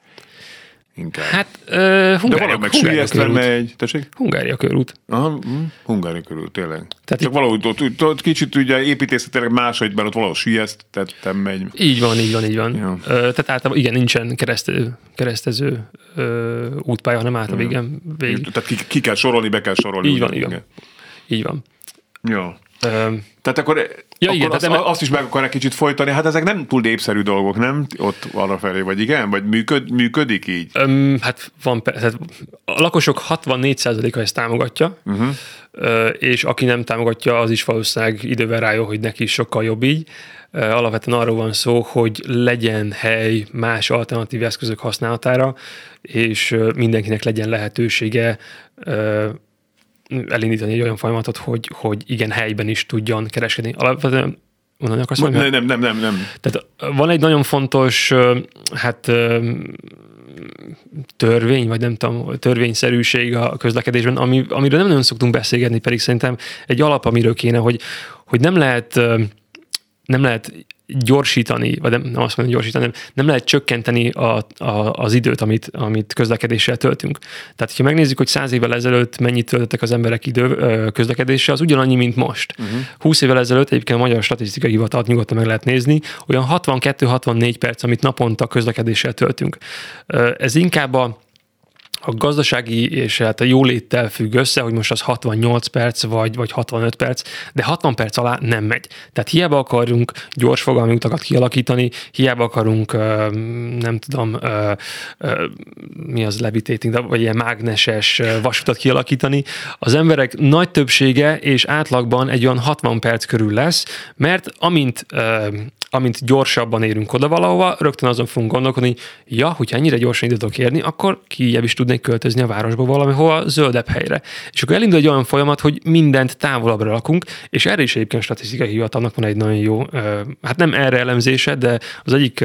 [SPEAKER 1] Inkább.
[SPEAKER 2] Hát uh,
[SPEAKER 1] De
[SPEAKER 2] Hungária,
[SPEAKER 1] valahogy meg
[SPEAKER 2] körút.
[SPEAKER 1] megy. Tessék?
[SPEAKER 2] Hungária körút.
[SPEAKER 1] Aha, hm, Hungária körül, tényleg.
[SPEAKER 2] Tehát
[SPEAKER 1] Csak
[SPEAKER 2] itt-
[SPEAKER 1] valahogy ott, ott, ott kicsit ugye építészetileg máshogy, mert ott valahol sülyeztettem megy.
[SPEAKER 2] Így van, így van, így van.
[SPEAKER 1] Jó.
[SPEAKER 2] Ö, tehát általában igen, nincsen keresztező, keresztező ö, útpálya, hanem általában igen, végig.
[SPEAKER 1] Tehát ki, ki, kell sorolni, be kell sorolni.
[SPEAKER 2] Így van, igen. Így van.
[SPEAKER 1] Jó. Tehát akkor,
[SPEAKER 2] Ja,
[SPEAKER 1] akkor
[SPEAKER 2] igen,
[SPEAKER 1] azt,
[SPEAKER 2] tehát
[SPEAKER 1] azt is meg akarják kicsit folytani. Hát ezek nem túl népszerű dolgok, nem? Ott arra felé, vagy igen? Vagy működ, működik így?
[SPEAKER 2] Öm, hát van, tehát a lakosok 64%-a ezt támogatja, uh-huh. és aki nem támogatja, az is valószínűleg idővel rájön, hogy neki sokkal jobb így. Alapvetően arról van szó, hogy legyen hely más alternatív eszközök használatára, és mindenkinek legyen lehetősége elindítani egy olyan folyamatot, hogy, hogy igen, helyben is tudjon kereskedni. Alapvetően mondani akarsz
[SPEAKER 1] Nem,
[SPEAKER 2] valamit?
[SPEAKER 1] nem, nem, nem, nem.
[SPEAKER 2] Tehát van egy nagyon fontos, hát törvény, vagy nem tudom, törvényszerűség a közlekedésben, ami, amiről nem nagyon szoktunk beszélgetni, pedig szerintem egy alap, amiről kéne, hogy, hogy nem lehet nem lehet gyorsítani, vagy nem, nem azt mondom gyorsítani, nem, nem lehet csökkenteni a, a, az időt, amit, amit közlekedéssel töltünk. Tehát, ha megnézzük, hogy száz évvel ezelőtt mennyit töltöttek az emberek idő közlekedéssel, az ugyanannyi, mint most. Uh-huh. 20 évvel ezelőtt egyébként a Magyar Statisztikai Hivatalt nyugodtan meg lehet nézni, olyan 62-64 perc, amit naponta közlekedéssel töltünk. Ez inkább a a gazdasági és hát a jóléttel függ össze, hogy most az 68 perc vagy, vagy 65 perc, de 60 perc alá nem megy. Tehát hiába akarunk gyors fogalmi utakat kialakítani, hiába akarunk, nem tudom, mi az levitating, vagy ilyen mágneses vasutat kialakítani, az emberek nagy többsége és átlagban egy olyan 60 perc körül lesz, mert amint amint gyorsabban érünk oda valahova, rögtön azon fogunk gondolkodni, ja, hogyha ennyire gyorsan tudok érni, akkor kijebb is tudnék költözni a városba valamihova zöldebb helyre. És akkor elindul egy olyan folyamat, hogy mindent távolabbra rakunk, és erre is egyébként a statisztikai hivatalnak van egy nagyon jó, hát nem erre elemzése, de az egyik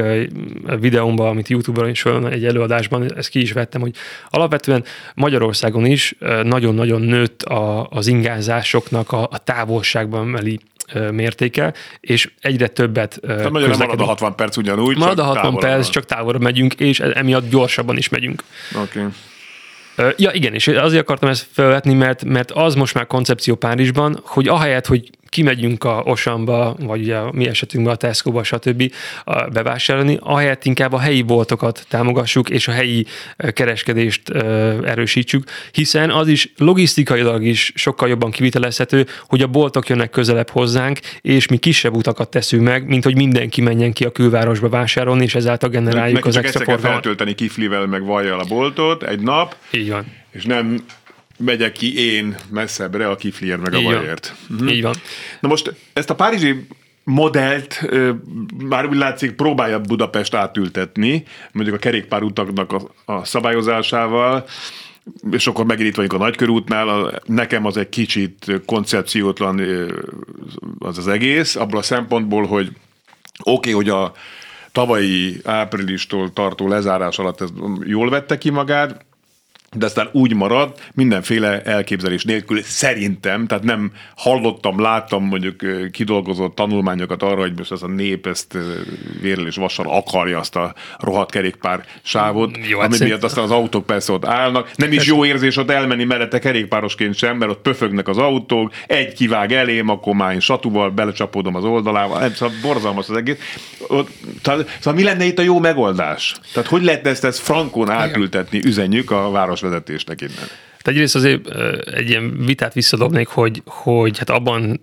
[SPEAKER 2] videómban, amit YouTube-on is föl, egy előadásban, ezt ki is vettem, hogy alapvetően Magyarországon is nagyon-nagyon nőtt a, az ingázásoknak a, a távolságban meli mértéke, és egyre többet
[SPEAKER 1] Tehát marad a
[SPEAKER 2] közlekedünk.
[SPEAKER 1] 60 perc ugyanúgy,
[SPEAKER 2] Marad a
[SPEAKER 1] csak
[SPEAKER 2] 60
[SPEAKER 1] távolabb
[SPEAKER 2] perc,
[SPEAKER 1] van.
[SPEAKER 2] csak távolabb megyünk, és emiatt gyorsabban is megyünk.
[SPEAKER 1] Oké.
[SPEAKER 2] Ö, Ja, igen, és azért akartam ezt felvetni, mert, mert az most már koncepció Párizsban, hogy ahelyett, hogy kimegyünk a Osamba, vagy ugye a mi esetünkben a Tesco-ba, stb. bevásárolni, ahelyett inkább a helyi boltokat támogassuk, és a helyi kereskedést erősítsük, hiszen az is logisztikailag is sokkal jobban kivitelezhető, hogy a boltok jönnek közelebb hozzánk, és mi kisebb utakat teszünk meg, mint hogy mindenki menjen ki a külvárosba vásárolni, és ezáltal generáljuk
[SPEAKER 1] Neki
[SPEAKER 2] az extra forgalmat.
[SPEAKER 1] feltölteni kiflivel, meg vajjal a boltot egy nap,
[SPEAKER 2] Így van.
[SPEAKER 1] és nem megyek ki én messzebbre a kifliért, meg a
[SPEAKER 2] van.
[SPEAKER 1] vajért.
[SPEAKER 2] Így van.
[SPEAKER 1] Na most ezt a párizsi modellt már úgy látszik próbálja Budapest átültetni, mondjuk a kerékpárutaknak a, a szabályozásával, és akkor megint itt vagyunk a nagykörútnál, a, nekem az egy kicsit koncepciótlan az az egész, abból a szempontból, hogy oké, okay, hogy a tavalyi áprilistól tartó lezárás alatt ez jól vette ki magát, de aztán úgy marad, mindenféle elképzelés nélkül szerintem, tehát nem hallottam, láttam mondjuk kidolgozott tanulmányokat arra, hogy most ez a nép ezt vérrel és vassal akarja azt a rohadt kerékpár sávot,
[SPEAKER 2] Jó, hát
[SPEAKER 1] ami
[SPEAKER 2] szerint-
[SPEAKER 1] miatt aztán az autók persze ott állnak. Nem is jó érzés ott elmenni mellette kerékpárosként sem, mert ott pöfögnek az autók, egy kivág elém, akkor már én satúval belecsapódom az oldalával, nem, szóval borzalmas az egész. Ott, tehát, szóval mi lenne itt a jó megoldás? Tehát hogy lehetne ezt, ezt frankon átültetni, üzenjük a városvezetésnek innen?
[SPEAKER 2] Hát egyrészt azért egy ilyen vitát visszadobnék, hogy, hogy hát abban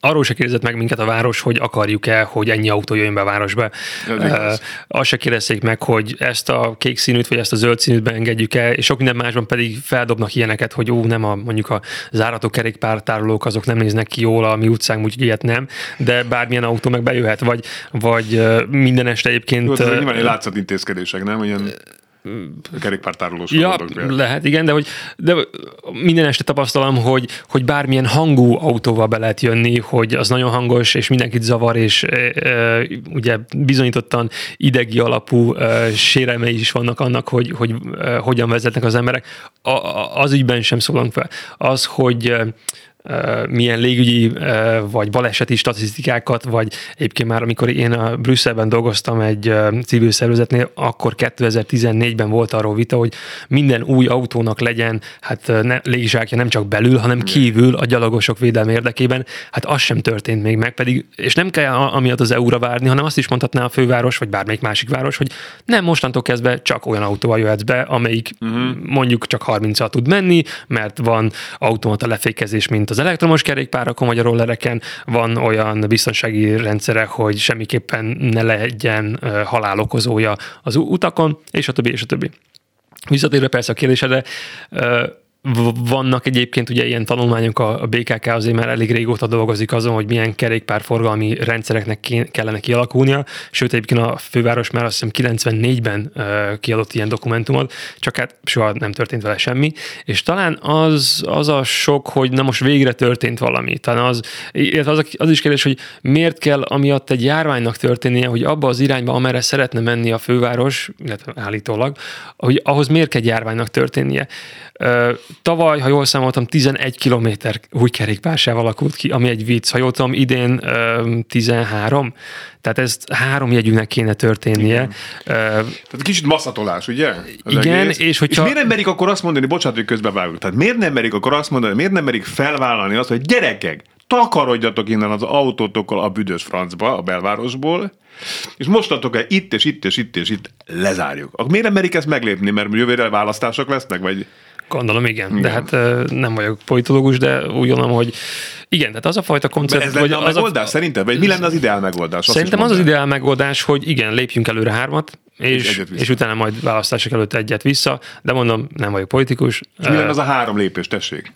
[SPEAKER 2] arról se kérdezett meg minket a város, hogy akarjuk-e, hogy ennyi autó jöjjön be a városba. Uh, azt se kérdezték meg, hogy ezt a kék színűt, vagy ezt a zöld színűt beengedjük el, és sok minden másban pedig feldobnak ilyeneket, hogy ó, nem a, mondjuk a zárató kerékpártárolók, azok nem néznek ki jól a mi utcánk, úgyhogy ilyet nem, de bármilyen autó meg bejöhet, vagy, vagy minden este egyébként...
[SPEAKER 1] Jó, ez
[SPEAKER 2] ö,
[SPEAKER 1] nyilván látszatintézkedések, nem? Ilyen kerékpártárolós
[SPEAKER 2] Ja, lehet, igen, de hogy de minden este tapasztalom, hogy, hogy bármilyen hangú autóval be lehet jönni, hogy az nagyon hangos, és mindenkit zavar, és e, e, ugye bizonyítottan idegi alapú e, sérelmei is vannak annak, hogy, hogy e, hogyan vezetnek az emberek. A, az ügyben sem szólunk fel. Az, hogy e, milyen légügyi vagy baleseti statisztikákat, vagy egyébként már amikor én a Brüsszelben dolgoztam egy civil szervezetnél, akkor 2014-ben volt arról vita, hogy minden új autónak legyen hát ne, légizsákja nem csak belül, hanem kívül a gyalogosok védelme érdekében. Hát az sem történt még meg, pedig, és nem kell amiatt az EU-ra várni, hanem azt is mondhatná a főváros, vagy bármelyik másik város, hogy nem mostantól kezdve csak olyan autóval jöhetsz be, amelyik uh-huh. mondjuk csak 30 tud menni, mert van automata lefékezés, mint az elektromos kerékpárakon vagy a rollereken, van olyan biztonsági rendszere, hogy semmiképpen ne legyen halálokozója az utakon, és a többi, és a többi. Visszatérve persze a kérdésedre, vannak egyébként ugye ilyen tanulmányok, a BKK azért már elég régóta dolgozik azon, hogy milyen kerékpárforgalmi rendszereknek kellene kialakulnia, sőt egyébként a főváros már azt hiszem 94-ben kiadott ilyen dokumentumot, csak hát soha nem történt vele semmi, és talán az, az a sok, hogy na most végre történt valami. Talán az, az, az is kérdés, hogy miért kell amiatt egy járványnak történnie, hogy abba az irányba, amerre szeretne menni a főváros, illetve állítólag, hogy ahhoz miért kell járványnak történnie. Tavaly, ha jól számoltam, 11 kilométer új kerékpársával alakult ki, ami egy vicc. Ha jól tudom, idén 13. Tehát ezt három jegyűnek kéne történnie. Igen.
[SPEAKER 1] Tehát kicsit masszatolás, ugye?
[SPEAKER 2] Az igen, egész. és hogyha...
[SPEAKER 1] És miért nem merik akkor azt mondani, bocsánat, hogy közbevágok, tehát miért nem merik akkor azt mondani, miért nem merik felvállalni azt, hogy gyerekek, takarodjatok innen az autótokkal a büdös francba, a belvárosból, és mostatok el itt és itt és itt és itt lezárjuk. Akkor miért nem merik ezt meglépni, mert jövőre választások lesznek, vagy
[SPEAKER 2] Gondolom, igen. igen. De hát nem vagyok politológus, de úgy gondolom, hogy igen, tehát az a fajta koncept...
[SPEAKER 1] Ez lenne a az megoldás a... szerinted? Vagy mi lenne az ideál megoldás?
[SPEAKER 2] Szerintem az az ideál megoldás, hogy igen, lépjünk előre hármat, és, és utána majd választások előtt egyet vissza, de mondom, nem vagyok politikus.
[SPEAKER 1] És mi lenne az a három lépés, tessék?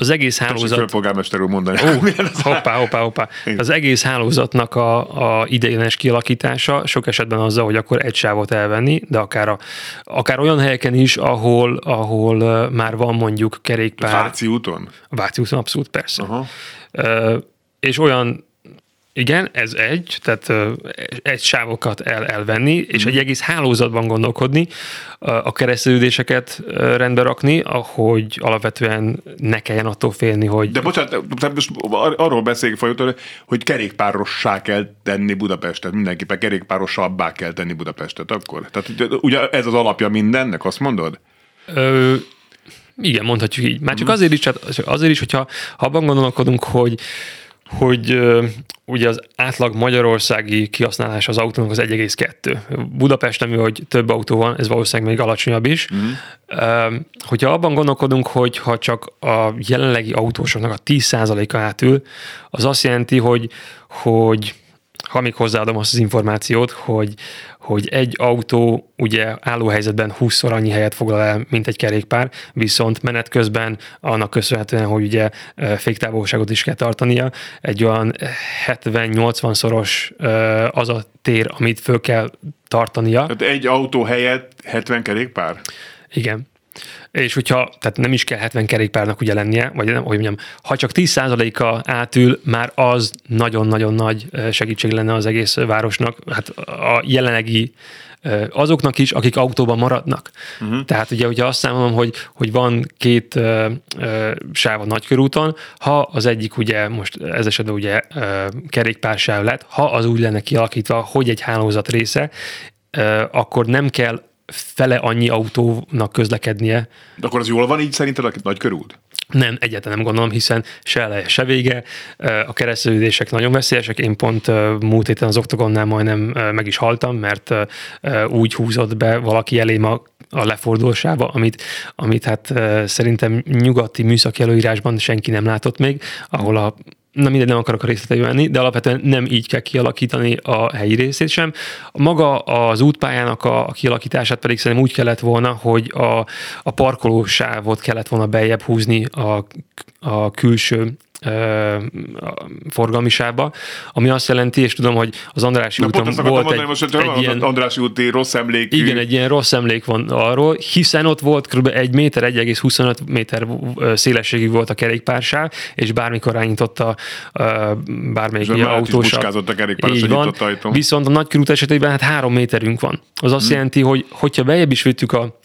[SPEAKER 2] Az egész hálózat...
[SPEAKER 1] polgármester úr mondani.
[SPEAKER 2] Ó, hoppá, hoppá, hoppá. Az egész hálózatnak a, a ideiglenes kialakítása sok esetben azzal, hogy akkor egy sávot elvenni, de akár, a, akár olyan helyeken is, ahol, ahol már van mondjuk kerékpár.
[SPEAKER 1] Váci úton?
[SPEAKER 2] Váci úton, abszolút, persze. Uh-huh. Uh, és olyan igen, ez egy, tehát egy sávokat el, elvenni, és mm. egy egész hálózatban gondolkodni, a keresztülődéseket rendbe rakni, ahogy alapvetően ne kelljen attól félni, hogy...
[SPEAKER 1] De bocsánat, most arról beszéljük folyton, hogy kerékpárossá kell tenni Budapestet, mindenképpen kerékpárosabbá kell tenni Budapestet akkor. Tehát ugye ez az alapja mindennek, azt mondod?
[SPEAKER 2] Ö, igen, mondhatjuk így. Már csak mhm. azért is, azért is hogyha ha abban gondolkodunk, hogy hogy ugye az átlag magyarországi kihasználás az autónak az 1,2. Budapest, ami hogy több autó van, ez valószínűleg még alacsonyabb is. Mm. Hogyha abban gondolkodunk, hogy ha csak a jelenlegi autósoknak a 10%-a átül, az azt jelenti, hogy, hogy ha még hozzáadom azt az információt, hogy, hogy egy autó ugye helyzetben 20-szor annyi helyet foglal el, mint egy kerékpár, viszont menet közben annak köszönhetően, hogy ugye féktávolságot is kell tartania, egy olyan 70-80 szoros az a tér, amit föl kell tartania.
[SPEAKER 1] Tehát egy autó helyett 70 kerékpár?
[SPEAKER 2] Igen és hogyha, tehát nem is kell 70 kerékpárnak ugye lennie, vagy nem, hogy mondjam, ha csak 10%-a átül, már az nagyon-nagyon nagy segítség lenne az egész városnak, hát a jelenlegi azoknak is, akik autóban maradnak. Uh-huh. Tehát ugye, hogyha azt számolom, hogy, hogy van két uh, uh, sáv a nagykörúton, ha az egyik ugye most ez esetben ugye uh, kerékpársáv lett, ha az úgy lenne kialakítva, hogy egy hálózat része, uh, akkor nem kell fele annyi autónak közlekednie.
[SPEAKER 1] De akkor az jól van így szerinted a nagy körút?
[SPEAKER 2] Nem, egyáltalán nem gondolom, hiszen se eleje, se vége. A keresztülések nagyon veszélyesek. Én pont múlt héten az oktogonnál majdnem meg is haltam, mert úgy húzott be valaki elém a, a lefordulósába, amit, amit hát szerintem nyugati műszaki előírásban senki nem látott még, ahol a na mindegy, nem akarok a részleteibe menni, de alapvetően nem így kell kialakítani a helyi részét sem. Maga az útpályának a kialakítását pedig szerintem úgy kellett volna, hogy a, a parkolósávot kellett volna bejebb húzni a, a külső forgalmisába, ami azt jelenti, és tudom, hogy az Andrási úton volt mondani, egy,
[SPEAKER 1] most, egy ilyen... Andrási úti rossz emlék.
[SPEAKER 2] Igen, egy ilyen rossz emlék van arról, hiszen ott volt kb. egy méter, 1,25 méter szélességig volt a kerékpársáv, és bármikor rányította bármelyik ilyen autósat.
[SPEAKER 1] a kerékpár, Így van.
[SPEAKER 2] Viszont a nagykörút esetében hát három méterünk van. Az azt hmm. jelenti, hogy hogyha bejebb is vittük a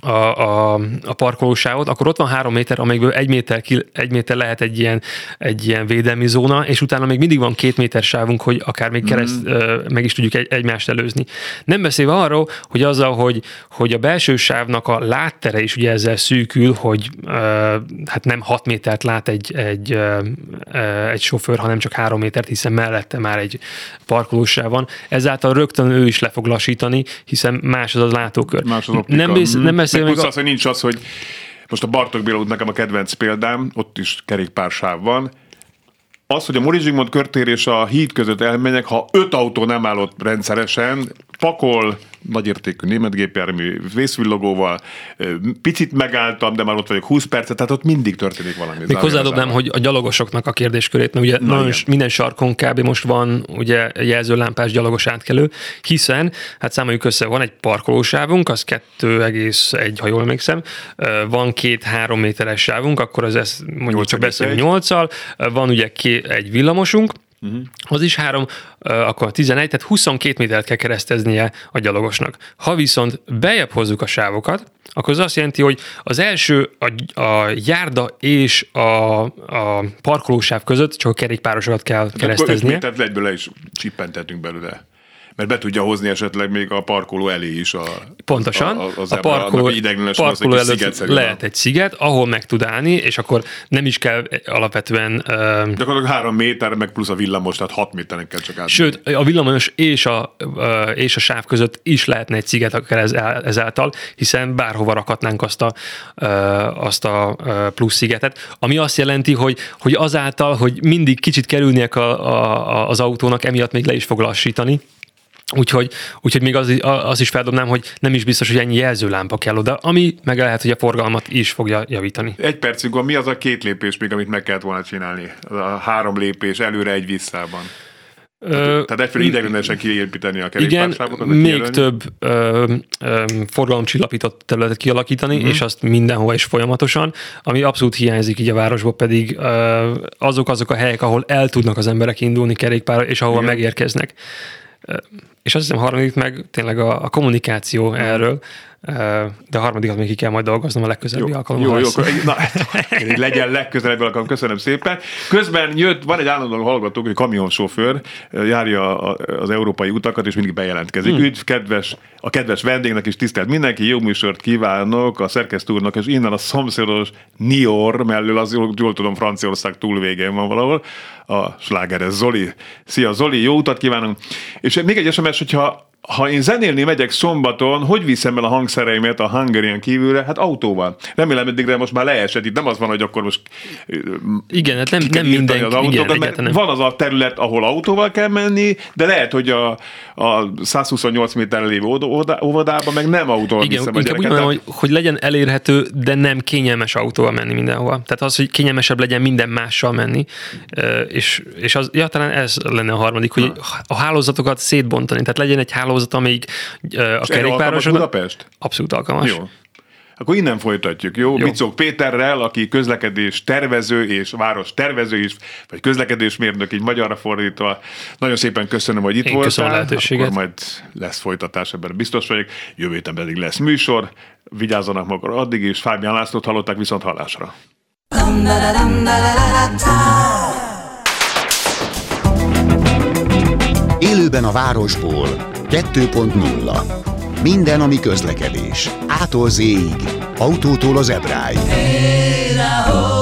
[SPEAKER 2] a, a, a parkolósávot, akkor ott van három méter, amelyikből egy méter, ki, egy méter lehet egy ilyen, egy ilyen védelmi zóna, és utána még mindig van két méter sávunk, hogy akár még kereszt, mm. meg is tudjuk egy, egymást előzni. Nem beszélve arról, hogy azzal, hogy, hogy a belső sávnak a láttere is ugye ezzel szűkül, hogy hát nem hat métert lát egy, egy, egy sofőr, hanem csak három métert, hiszen mellette már egy parkolósáv van. Ezáltal rögtön ő is le fog lassítani, hiszen más az a látókör.
[SPEAKER 1] Más az optika.
[SPEAKER 2] nem, bész, nem beszél
[SPEAKER 1] Meg
[SPEAKER 2] még
[SPEAKER 1] az, hogy nincs az, hogy most a Bartok Béla nekem a kedvenc példám, ott is kerékpársáv van. Az, hogy a Mori Zsigmond körtér és a híd között elmenjek, ha öt autó nem állott rendszeresen, pakol, nagyértékű német gépjármű vészvillogóval, picit megálltam, de már ott vagyok 20 percet, tehát ott mindig történik valami.
[SPEAKER 2] Még hozzádobnám, hogy a gyalogosoknak a kérdéskörét, mert ugye Na, nagyon, minden sarkon kb. most van ugye jelzőlámpás gyalogos átkelő, hiszen, hát számoljuk össze, van egy parkolósávunk, az 2,1, ha jól emlékszem, van két-három méteres sávunk, akkor az ezt mondjuk csak beszélünk 8 van ugye egy villamosunk, Uh-huh. Az is három, akkor 11, tehát 22 métert kell kereszteznie a gyalogosnak. Ha viszont bejebb hozzuk a sávokat, akkor az azt jelenti, hogy az első a, a járda és a, a parkolósáv között csak a kerékpárosokat kell kereszteznie.
[SPEAKER 1] Tehát egyből le is csippentetünk belőle mert be tudja hozni esetleg még a parkoló elé is a
[SPEAKER 2] Pontosan. A, a, a parkoló, parkoló előtt lehet egy sziget, ahol meg tud állni, és akkor nem is kell alapvetően... Uh,
[SPEAKER 1] Gyakorlatilag három méter, meg plusz a villamos, tehát hat méteren kell csak átni.
[SPEAKER 2] Sőt, a villamos és a, uh, és a sáv között is lehetne egy sziget akár ez, ezáltal, hiszen bárhova rakhatnánk azt a, uh, azt a uh, plusz szigetet, ami azt jelenti, hogy, hogy azáltal, hogy mindig kicsit kerülniek a, a, az autónak, emiatt még le is fog lassítani, Úgyhogy, úgyhogy még az, az is feldobnám, hogy nem is biztos, hogy ennyi jelzőlámpa kell oda, ami meg lehet, hogy a forgalmat is fogja javítani.
[SPEAKER 1] Egy percig van, mi az a két lépés még, amit meg kellett volna csinálni? A három lépés előre egy visszában. Ö, Tehát egyfelől ideiglenesen kiépíteni a kerékpársávokat?
[SPEAKER 2] Igen, még kijelölni. több ö, ö, forgalomcsillapított területet kialakítani, uh-huh. és azt mindenhova is folyamatosan, ami abszolút hiányzik így a városból, pedig ö, azok azok a helyek, ahol el tudnak az emberek indulni kerékpárra, és ahova Igen. megérkeznek. És azt hiszem harmadik meg tényleg a, a kommunikáció hmm. erről, de a harmadikat még ki kell majd dolgoznom a legközelebbi alkalommal.
[SPEAKER 1] Jó, jó, akkor, na, legyen legközelebbi alkalom, köszönöm szépen. Közben jött, van egy állandó hallgató, hogy kamionsofőr, járja az európai utakat, és mindig bejelentkezik. Hmm. Üdv, kedves, a kedves vendégnek is tisztelt mindenki, jó műsort kívánok a szerkesztő úrnak, és innen a szomszédos Nior mellől, az jól, jól tudom, Franciaország túlvégén van valahol, a slágeres Zoli. Szia Zoli, jó utat kívánunk! És még egy SMS, hogyha ha én zenélni megyek szombaton, hogy viszem el a hangszereimet a Hungarian kívülre? Hát autóval. Remélem, eddigre most már leesett. Itt nem az van, hogy akkor most
[SPEAKER 2] Igen, hát nem, nem minden. Az autókat,
[SPEAKER 1] igen, mert van az a terület, ahol autóval kell menni, de lehet, hogy a, a 128 méter lévő óvodában meg nem autóval
[SPEAKER 2] igen, viszem a gyereket. Úgy mondom, hogy, hogy legyen elérhető, de nem kényelmes autóval menni mindenhova. Tehát az, hogy kényelmesebb legyen minden mással menni, és, és az, ja, talán ez lenne a harmadik, hogy a hálózatokat szétbontani. Tehát legyen egy hálózat hálózat, amelyik a kerékpárosok...
[SPEAKER 1] Budapest?
[SPEAKER 2] Abszolút alkalmas.
[SPEAKER 1] Jó. Akkor innen folytatjuk, jó? jó. Bicók Péterrel, aki közlekedés tervező és város tervező is, vagy közlekedésmérnök, így magyarra fordítva. Nagyon szépen köszönöm, hogy itt Én voltál. Köszönöm a lehetőséget. Akkor majd lesz folytatás, ebben biztos vagyok. Jövő héten pedig lesz műsor. Vigyázzanak magukra addig is. Fábián Lászlót hallották viszont hallásra.
[SPEAKER 3] Élőben a városból 2.0. Minden, ami közlekedés. Ától z Autótól az ebráig. Hey,